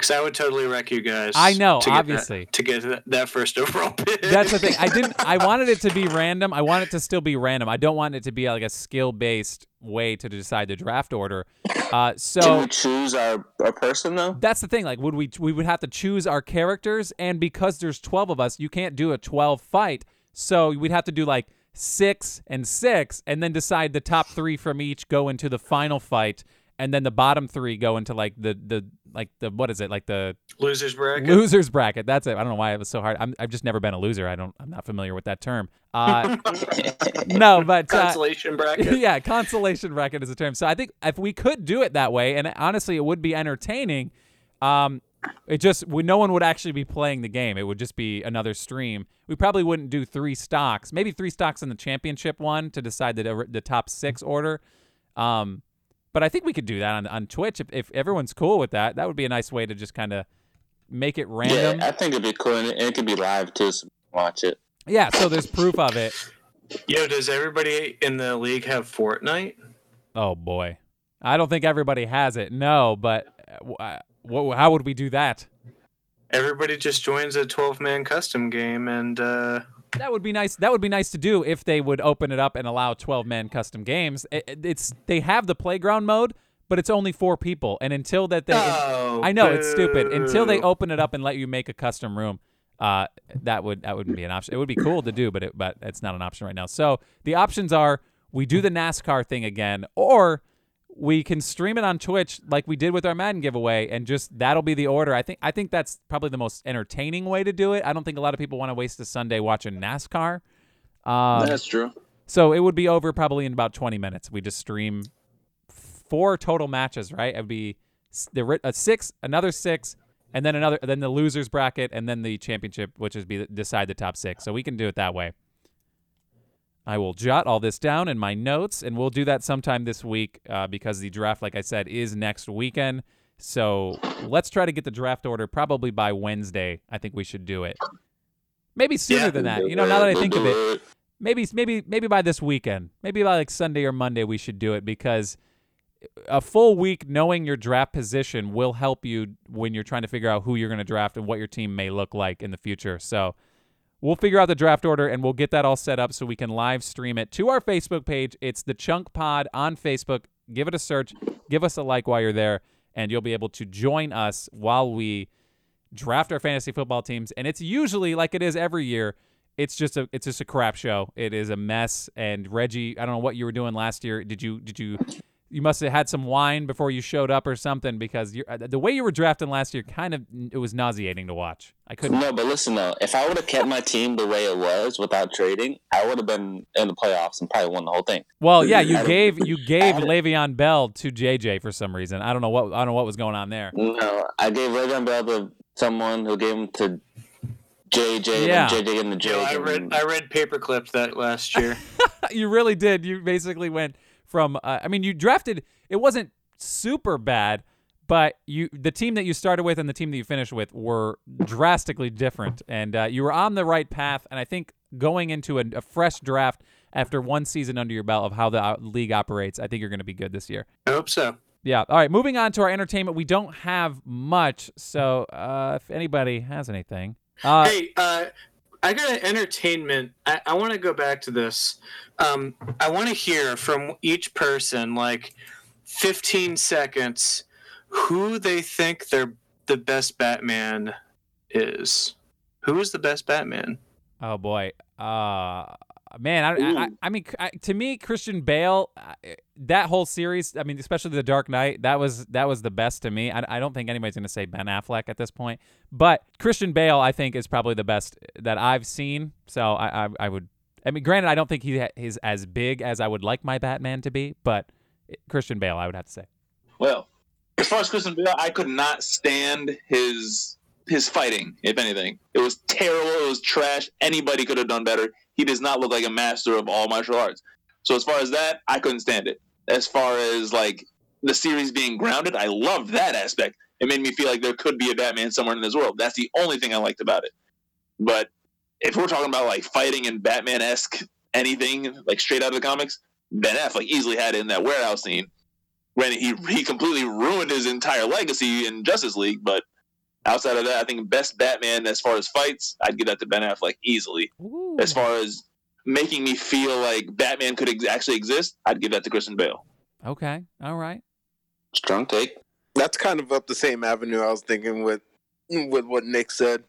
Because I would totally wreck you guys. I know, to get that- obviously. to get that, that first overall pick. That's the thing. I didn't. I wanted it to be random. I want it to still be random. I don't want it to be like a skill based way to decide the draft order. Uh, Can so we choose our, our person though? that's the thing. Like, would we? We would have to choose our characters, and because there's twelve of us, you can't do a twelve fight. So we'd have to do like six and six, and then decide the top three from each go into the final fight, and then the bottom three go into like the the like the what is it like the Losers bracket. losers bracket. That's it. I don't know why it was so hard. I'm, I've just never been a loser. I don't. I'm not familiar with that term. Uh, no, but uh, Consolation bracket. yeah, consolation bracket is a term. So I think if we could do it that way, and honestly, it would be entertaining. Um, it just we, no one would actually be playing the game. It would just be another stream. We probably wouldn't do three stocks, maybe three stocks in the championship one to decide the the top six order. Um, but I think we could do that on on Twitch if if everyone's cool with that. That would be a nice way to just kind of make it random. Yeah, I think it'd be cool, and it, could be live too. So watch it. Yeah, so there's proof of it. Yo, does everybody in the league have Fortnite? Oh boy, I don't think everybody has it. No, but uh, wh- how would we do that? Everybody just joins a 12 man custom game and uh, That would be nice. That would be nice to do if they would open it up and allow 12 man custom games. It, it- it's they have the playground mode, but it's only four people, and until that they, Oh, I know it's stupid. Until they open it up and let you make a custom room, uh, that would that wouldn't be an option. It would be cool to do, but it, but it's not an option right now. So the options are we do the NASCAR thing again, or we can stream it on Twitch like we did with our Madden giveaway, and just that'll be the order. I think I think that's probably the most entertaining way to do it. I don't think a lot of people want to waste a Sunday watching NASCAR. Um, That's true. so it would be over probably in about 20 minutes. We just stream four total matches, right? It would be the a six, another six, and then another, then the losers bracket, and then the championship, which is be decide the top six. So we can do it that way. I will jot all this down in my notes, and we'll do that sometime this week uh, because the draft, like I said, is next weekend. So let's try to get the draft order probably by Wednesday. I think we should do it. Maybe sooner Yeah. than that. You know, now that I think of it, maybe maybe maybe by this weekend maybe by like sunday or monday we should do it because a full week knowing your draft position will help you when you're trying to figure out who you're going to draft and what your team may look like in the future so we'll figure out the draft order and we'll get that all set up so we can live stream it to our facebook page. It's the chunk pod on facebook. Give it a search. Give us a like while you're there and you'll be able to join us while we draft our fantasy football teams. And it's usually like it is every year it's just a it's just a crap show. It is a mess. And regi i don't know what you were doing last year. Did you did you you must have had some wine before you showed up or something because you're, uh, the way you were drafting last year kind of it was nauseating to watch. I couldn't. No, but listen though, if I would have kept my team the way it was without trading, I would have been in the playoffs and probably won the whole thing. Well, yeah, you gave you gave I Le'Veon Bell to JJ for some reason. I don't know what I don't know what was going on there. No, I gave Le'Veon Bell to someone who gave him to JJ, Yeah. and JJ gave him to Yo, JJ. I read I read paperclip that last year. you really did. You basically went from. Uh, I mean, you drafted. It wasn't super bad, but you the team that you started with and the team that you finished with were drastically different, and uh, you were on the right path. And I think going into a, a fresh draft after one season under your belt of how the uh, league operates, I think you're going to be good this year. I hope so. Yeah. All right. Moving on to our entertainment. We don't have much, so uh, if anybody has anything, uh, hey, uh, I got an entertainment. I, I want to go back to this. Um, I want to hear from each person, like 15 seconds, who they think their the best Batman is. Who is the best Batman? Oh boy, uh, man, I, I, I mean, I, to me, Christian Bale, uh, that whole series, I mean, especially the Dark Knight, that was that was the best to me. I, I don't think anybody's gonna say Ben Affleck at this point, but Christian Bale, I think, is probably the best that I've seen. So I, I, I would, I mean, granted, I don't think he ha- is as big as I would like my Batman to be, but Christian Bale, I would have to say. Well, as far as Christian Bale, I could not stand his his fighting. If anything, it was terrible. It was trash. Anybody could have done better. He does not look like a master of all martial arts. So as far as that, I couldn't stand it. As far as like the series being grounded, I loved that aspect. It made me feel like there could be a Batman somewhere in this world. That's the only thing I liked about it. But if we're talking about like fighting and Batman esque anything like straight out of the comics, Ben Affleck easily had it in that warehouse scene when he he completely ruined his entire legacy in Justice League. But outside of that, I think best Batman as far as fights, I'd give that to Ben Affleck easily. Ooh. As far as making me feel like Batman could ex- actually exist, I'd give that to Christian Bale. Okay. All right. Strong take. That's kind of up the same avenue I was thinking with with what Nick said.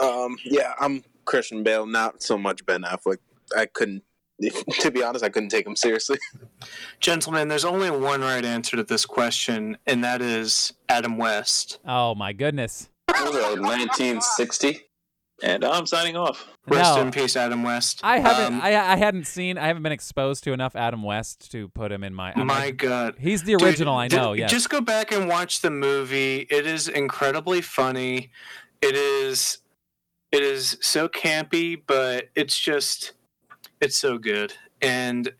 Um, yeah, I'm Christian Bale, not so much Ben Affleck. I couldn't, to be honest, I couldn't take him seriously. Gentlemen, there's only one right answer to this question, and that is Adam West. Oh my goodness. What was it, like 1960? And I'm signing off. Rest No. in peace, Adam West. I haven't. Um, I, I hadn't seen. I haven't been exposed to enough Adam West to put him in my. I'm my like- God. he's the Dude, original. I d- know. Yes. Just go back and watch the movie. It is incredibly funny. It is it is so campy, but it's just it's so good. And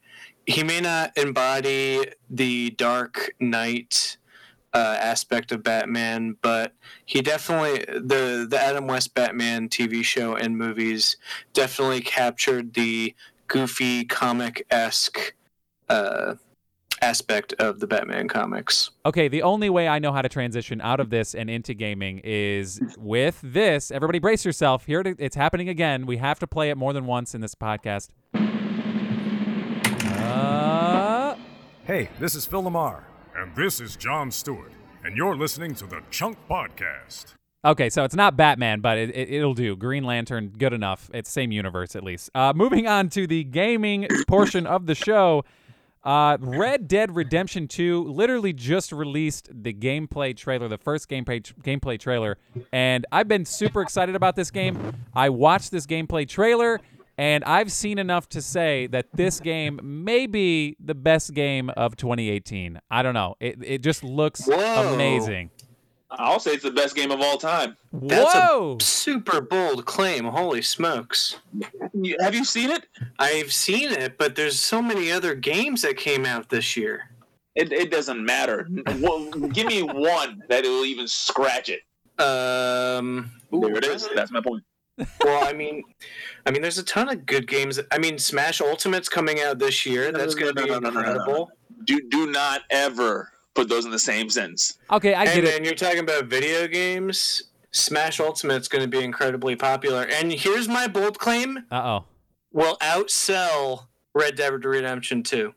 he may not embody the dark knight uh, aspect of Batman, but he definitely the the Adam West Batman TV show and movies definitely captured the goofy comic esque uh, aspect of the Batman comics. Okay, the only way I know how to transition out of this and into gaming is with this. Everybody brace yourself. Here it, it's happening again. We have to play it more than once in this podcast. Uh, Hey, this is Phil LaMarr. And this is John Stewart, and you're listening to the Chunk Podcast. okay, so it's not Batman, but it, it, it'll do. Green Lantern, good enough. It's same universe at least. Uh, moving on to the gaming portion of the show. Uh, Red Dead Redemption 2 literally just released the gameplay trailer, the first gameplay gameplay trailer, and I've been super excited about this game. I watched this gameplay trailer, and I've seen enough to say that this game may be the best game of 2018. I don't know. It it just looks Whoa. amazing. I'll say it's the best game of all time. That's a- Super bold claim. Holy smokes. Have you seen it? I've seen it, but there's so many other games that came out this year. It, it doesn't matter. Well, give me one that will even scratch it. Um, ooh, There it is. That's my point. well, I mean, I mean, there's a ton of good games. I mean, Smash Ultimate's coming out this year. That's no, going to no, be no, no, no, no, no. incredible. Do do not ever put those in the same sentence. Okay, I And get it. And you're talking about video games. Smash Ultimate's going to be incredibly popular. And here's my bold claim: Uh oh. will outsell Red Dead Redemption 2.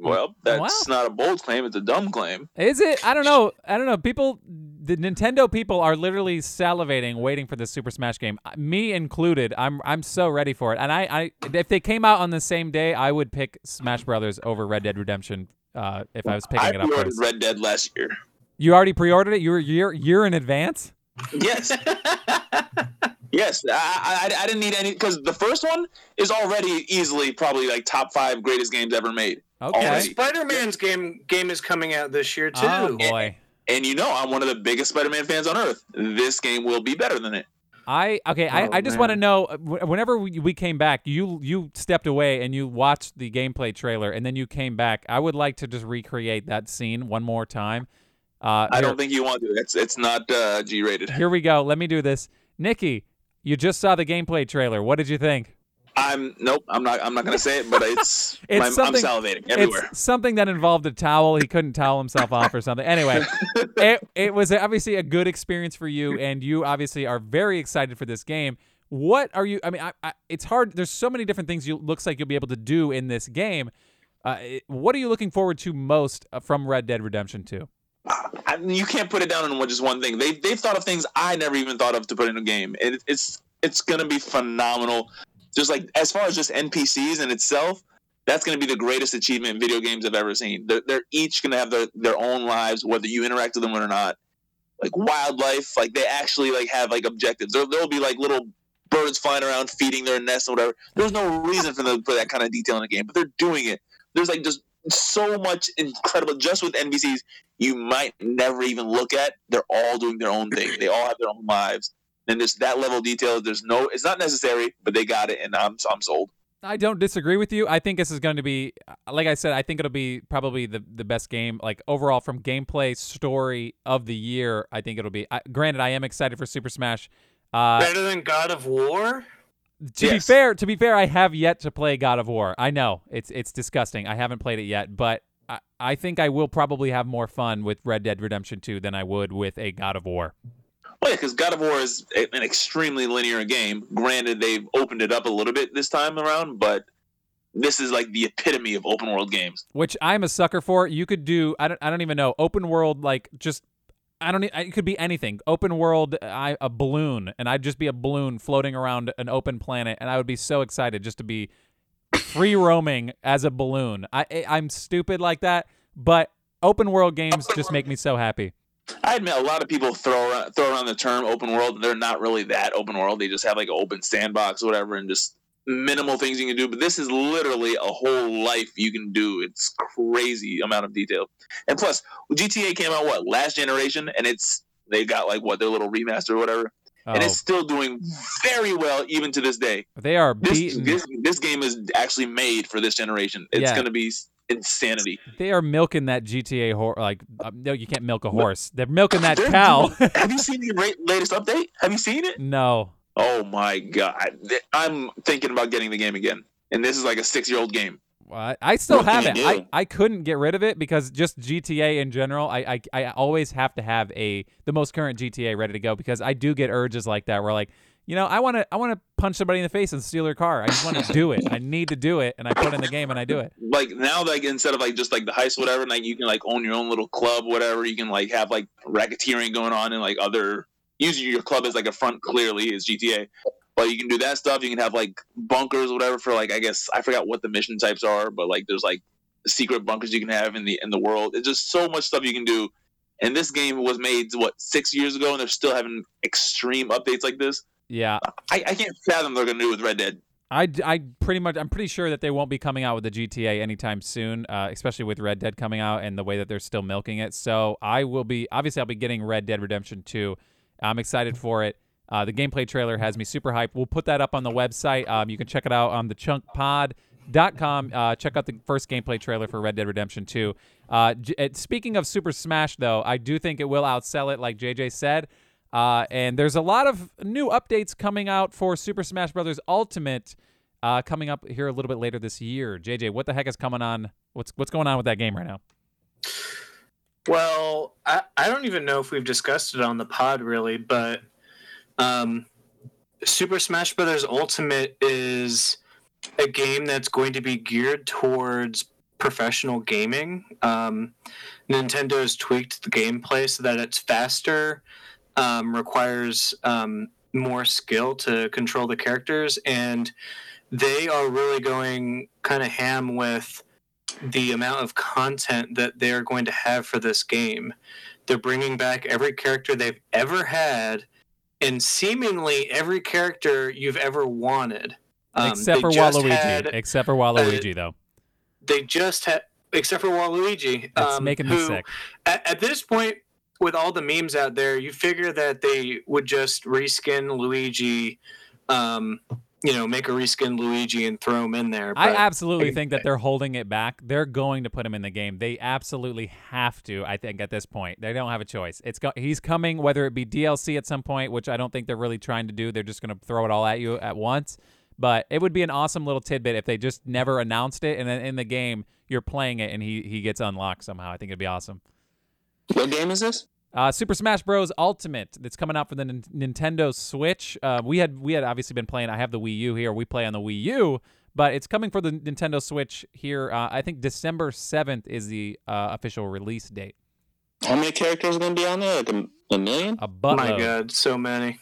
Well, that's Wow. not a bold claim. It's a dumb claim. Is it? I don't know. I don't know. People, the Nintendo people are literally salivating, waiting for the Super Smash game. Uh, Me included. I'm I'm so ready for it. And I, I if they came out on the same day, I would pick Smash Brothers over Red Dead Redemption uh, if I was picking I it up. pre-ordered. Red Dead last year. You already pre-ordered it. You were year year in advance. Yes. yes. I, I, I didn't need any because the first one is already easily probably like top five greatest games ever made. Okay. Spider Man's game game is coming out this year too. Oh boy. And you know, I'm one of the biggest Spider-Man fans on earth. This game will be better than it. I okay. I, Oh, I just want to know. uh, Whenever we, we came back, you you stepped away and you watched the gameplay trailer, and then you came back. I would like to just recreate that scene one more time. Uh, I here- don't think you want to. It's it's not uh, G-rated. Here we go. Let me do this. Niki, you just saw the gameplay trailer. What did you think? I'm nope. I'm not. I'm not gonna say it, but it's. It's my- I'm salivating everywhere. It's something that involved a towel. He couldn't towel himself off or something. Anyway, it it was obviously a good experience for you, and you obviously are very excited for this game. What are you? I mean, I, I, it's hard. There's so many different things you looks like you'll be able to do in this game. Uh, what are you looking forward to most uh, from Red Dead Redemption 2? I mean, you can't put it down in just one thing. They they've thought of things I never even thought of to put in a game. It, it's it's gonna be phenomenal. Just like as far as just NPCs in itself, that's gonna be the greatest achievement in video games I've ever seen. They're, they're each gonna have their their own lives, whether you interact with them or not. Like wildlife, like they actually like have like objectives. There there'll be like little birds flying around feeding their nests or whatever. There's no reason for them to put that kind of detail in a game, but they're doing it. There's like just so much incredible just with NPCs you might never even look at. They're all doing their own thing. They all have their own lives. And there's that level of detail. There's no, it's not necessary, but they got it, and I'm I'm sold. I don't disagree with you. I think this is going to be, like I said, I think it'll be probably the, the best game, like overall from gameplay story of the year. I think it'll be. I, granted, I am excited for Super Smash. Uh, Better than God of War? to be fair, to be fair, I have yet to play God of War. I know it's it's disgusting. I haven't played it yet, but I, I think I will probably have more fun with Red Dead Redemption 2 than I would with a God of War. Well, yeah, because God of War is a- an extremely linear game. Granted, they've opened it up a little bit this time around, but this is like the epitome of open world games. which I'm a sucker for. You could do I don't I don't even know open world like just I don't it could be anything open world I, a balloon and I'd just be a balloon floating around an open planet and I would be so excited just to be free roaming as a balloon. I I- I'm stupid like that, but open world games just make me so happy. I admit a lot of people throw around, throw around the term open world, they're not really that open world. They just have like an open sandbox or whatever, and just minimal things you can do. But this is literally a whole life you can do. It's crazy amount of detail. And plus, GTA came out what last generation, and it's they got like what their little remaster or whatever, and Oh, it's still doing very well even to this day. they are This this this game is actually made for this generation. It's Yeah. going to be insanity. They are milking that GTA horse. Like, uh, no, you can't milk a horse. They're milking that They're cow. have you seen the latest update? Have you seen it? no, Oh my god! I'm thinking about getting the game again, and this is like a six-year-old game. I, I still What have it. I. I couldn't get rid of it because just GTA in general, I, I I always have to have a the most current GTA ready to go because I do get urges like that where like you know I want to I want to punch somebody in the face and steal their car. I just want to do it. I need to do it, and I put in the game and I do it. Like now, like instead of like just like the heist, whatever, like you can like own your own little club, whatever. You can like have like racketeering going on and like other using your club as like a front. Clearly, is GTA. But you can do that stuff. You can have like bunkers, whatever, for like I guess I forgot what the mission types are, but like there's like secret bunkers you can have in the in the world. It's just so much stuff you can do. And this game was made what six years ago, and they're still having extreme updates like this. Yeah, I, I can't fathom they're gonna do with Red Dead. I, I pretty much I'm pretty sure that they won't be coming out with the GTA anytime soon, uh, especially with Red Dead coming out and the way that they're still milking it. So I will be obviously I'll be getting Red Dead Redemption 2. I'm excited for it. Uh, the gameplay trailer has me super hyped. We'll put that up on the website. Um, you can check it out on the chunkpod.com. Uh, check out the first gameplay trailer for Red Dead Redemption 2. Uh, j- uh, speaking of Super Smash, though, I do think it will outsell it, like JJ said. Uh, and there's a lot of new updates coming out for Super Smash Bros. Ultimate uh, coming up here a little bit later this year. JJ, what the heck is coming on? What's what's going on with that game right now? Well, I, I don't even know if we've discussed it on the pod really, but um, Super Smash Bros. Ultimate is a game that's going to be geared towards professional gaming. Um, Nintendo has tweaked the gameplay so that it's faster, um, requires um, more skill to control the characters, and they are really going kind of ham with the amount of content that they're going to have for this game. They're bringing back every character they've ever had, and seemingly every character you've ever wanted. Um, Except they for Waluigi. Except for Waluigi, though. they just had, except for Waluigi. That's um, making me who- sick. At, at this point, with all the memes out there, you figure that they would just reskin Luigi, um, you know, make a reskin Luigi and throw him in there. I but- absolutely think that they're holding it back. They're going to put him in the game. They absolutely have to. I think at this point, they don't have a choice. It's go- he's coming, whether it be DLC at some point, which I don't think they're really trying to do. They're just going to throw it all at you at once. But it would be an awesome little tidbit if they just never announced it, and then in the game you're playing it and he he gets unlocked somehow. I think it'd be awesome. What game is this? Uh, Super Smash Bros. Ultimate that's coming out for the Nin- Nintendo Switch. Uh, we had we had obviously been playing. I have the Wii U here. We play on the Wii U, but it's coming for the Nintendo Switch here. Uh, I think December seventh is the uh, official release date. How many characters are going to be on there? Like a, a million? A My. God, so many.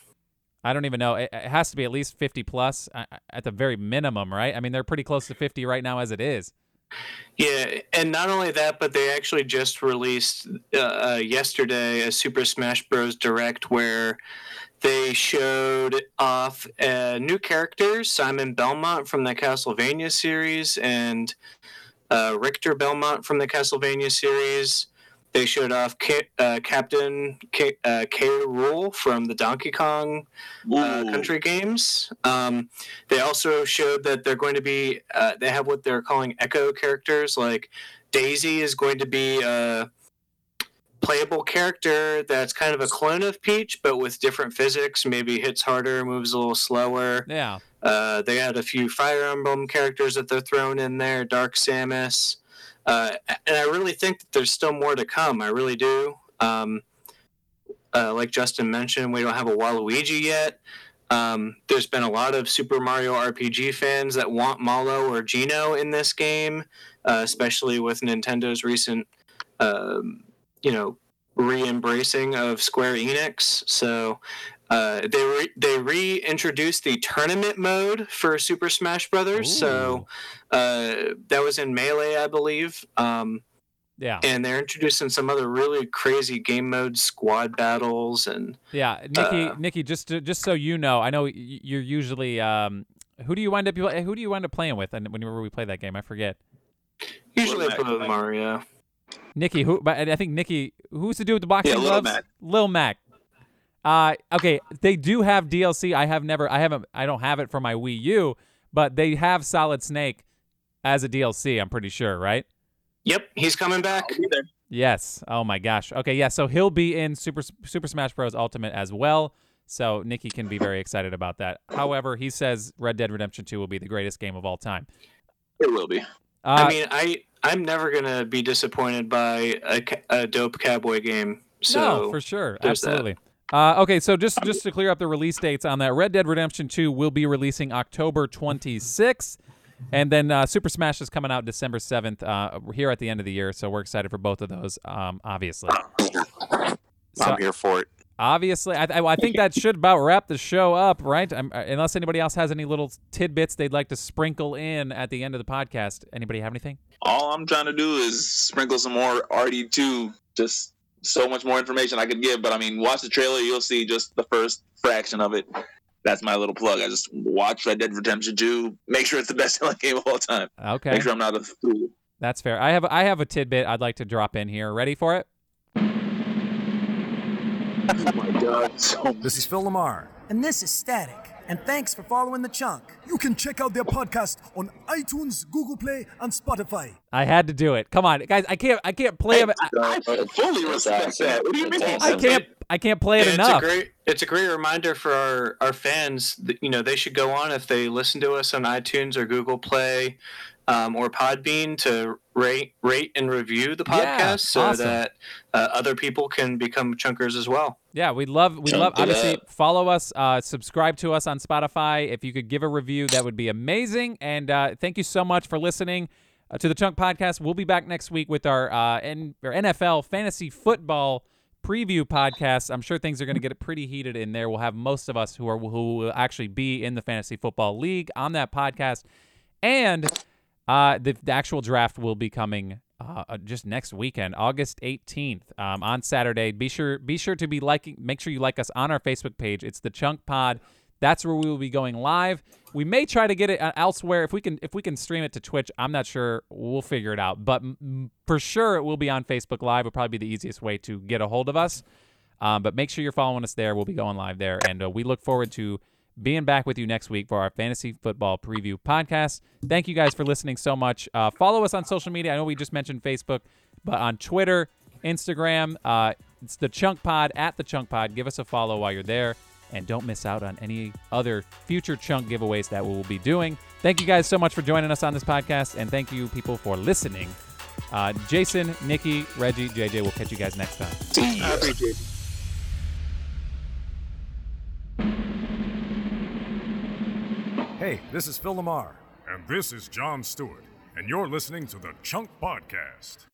I don't even know. It, it has to be at least fifty plus uh, at the very minimum, right? I mean, they're pretty close to fifty right now as it is. Yeah, and not only that, but they actually just released uh, uh, yesterday a Super Smash Bros. Direct where they showed off uh, new characters: Simon Belmont from the Castlevania series and uh, Richter Belmont from the Castlevania series. They showed off K- uh, Captain K- uh, K. Rool from the Donkey Kong uh, country games. Um, they also showed that they're going to be, uh, they have what they're calling echo characters. Like Daisy is going to be a playable character that's kind of a clone of Peach, but with different physics. Maybe hits harder, moves a little slower. Yeah. Uh, they had a few Fire Emblem characters that they're throwing in there, Dark Samus. Uh, and I really think that there's still more to come. I really do. Um, uh, like Justin mentioned, we don't have a Waluigi yet. Um, there's been a lot of Super Mario RPG fans that want Mallow or Geno in this game, uh, especially with Nintendo's recent, um, you know, re-embracing of Square Enix. So uh, they re- they reintroduced the tournament mode for Super Smash Brothers. So uh, that was in Melee, I believe. Um, Yeah. and they're introducing some other really crazy game modes, squad battles, and Yeah, Niki, Uh, Niki, just to, just so you know, I know you're usually um, who do you wind up who do you wind up playing with? And whenever we play that game, I forget. usually I play with Mario. Niki, who? But I think Niki, who's the dude with the boxing Yeah, Lil gloves? Mac. Lil Mac. Uh, okay, they do have DLC. I have never, I haven't, I don't have it for my Wii U, but they have Solid Snake as a DLC. I'm pretty sure, right? Yep, he's coming back. I'll be there. Yes. Oh my gosh. Okay. Yeah. So he'll be in Super Super Smash Bros. Ultimate as well. So Niki can be very excited about that. However, he says Red Dead Redemption 2 will be the greatest game of all time. It will be. Uh, I mean, I I'm never gonna be disappointed by a, a dope cowboy game. So no, for sure, absolutely. that. Uh, okay, so just just to clear up the release dates on that, Red Dead Redemption 2 will be releasing October 26th, and then uh, Super Smash is coming out December 7th. Uh, here at the end of the year, so we're excited for both of those. Um, obviously, So- I'm here for it. obviously, I, I, I think that should about wrap the show up, right? i unless anybody else has any little tidbits they'd like to sprinkle in at the end of the podcast. Anybody have anything? All I'm trying to do is sprinkle some more RD2. Just so much more information I could give, but I mean, watch the trailer. You'll see just the first fraction of it. That's my little plug. I just watch Red Dead Redemption 2. Make sure it's the best selling game of all time. Okay, Make sure I'm not a fool. that's fair. I have I have a tidbit I'd like to drop in here. Ready for it? Oh my god, so This is Phil LaMarr. And this is Static. And thanks for following the chunk. You can check out their podcast on iTunes, Google Play, and Spotify. I had to do it. Come on, guys. I can't. I can't play it. I, I fully respect that. What do you mean? I can't. I can't play it Yeah, enough. It's a great it's a great reminder for our, our fans that you know they should go on if they listen to us on iTunes or Google Play um, or Podbean to rate rate and review the Yeah, podcast so awesome. that uh, other people can become chunkers as well. Yeah, we'd love. We Jump love. Obviously, that. follow us. Uh, subscribe to us on Spotify. If you could give a review, that would be amazing. And uh, thank you so much for listening uh, to the Chunk Podcast. We'll be back next week with our uh, N- or NFL fantasy football preview podcast. I'm sure things are going to get pretty heated in there. We'll have most of us who are who will actually be in the fantasy football league on that podcast. And Uh, the, the actual draft will be coming uh, uh, just next weekend, August 18th, um, on Saturday. Be sure be sure to be liking. Make sure you like us on our Facebook page. It's the Chunk Pod. That's where we will be going live. We may try to get it uh, elsewhere if we can. If we can stream it to Twitch, I'm not sure. We'll figure it out. But m- for sure, it will be on Facebook Live. It'll probably be the easiest way to get a hold of us. Um, but make sure you're following us there. We'll be going live there, and uh, we look forward to being back with you next week for our fantasy football preview podcast. Thank you guys for listening so much. Uh, follow us on social media. I know we just mentioned Facebook, but on Twitter, Instagram, uh, it's the Chunk Pod at the Chunk Pod. Give us a follow while you're there, and don't miss out on any other future Chunk giveaways that we will be doing. Thank you guys so much for joining us on this podcast, and thank you people for listening. Uh, Jason, Niki, Regi, JJ. We'll catch you guys next time. Hey, this is Phil LaMarr. And this is John Stewart, and you're listening to the Chunk Podcast.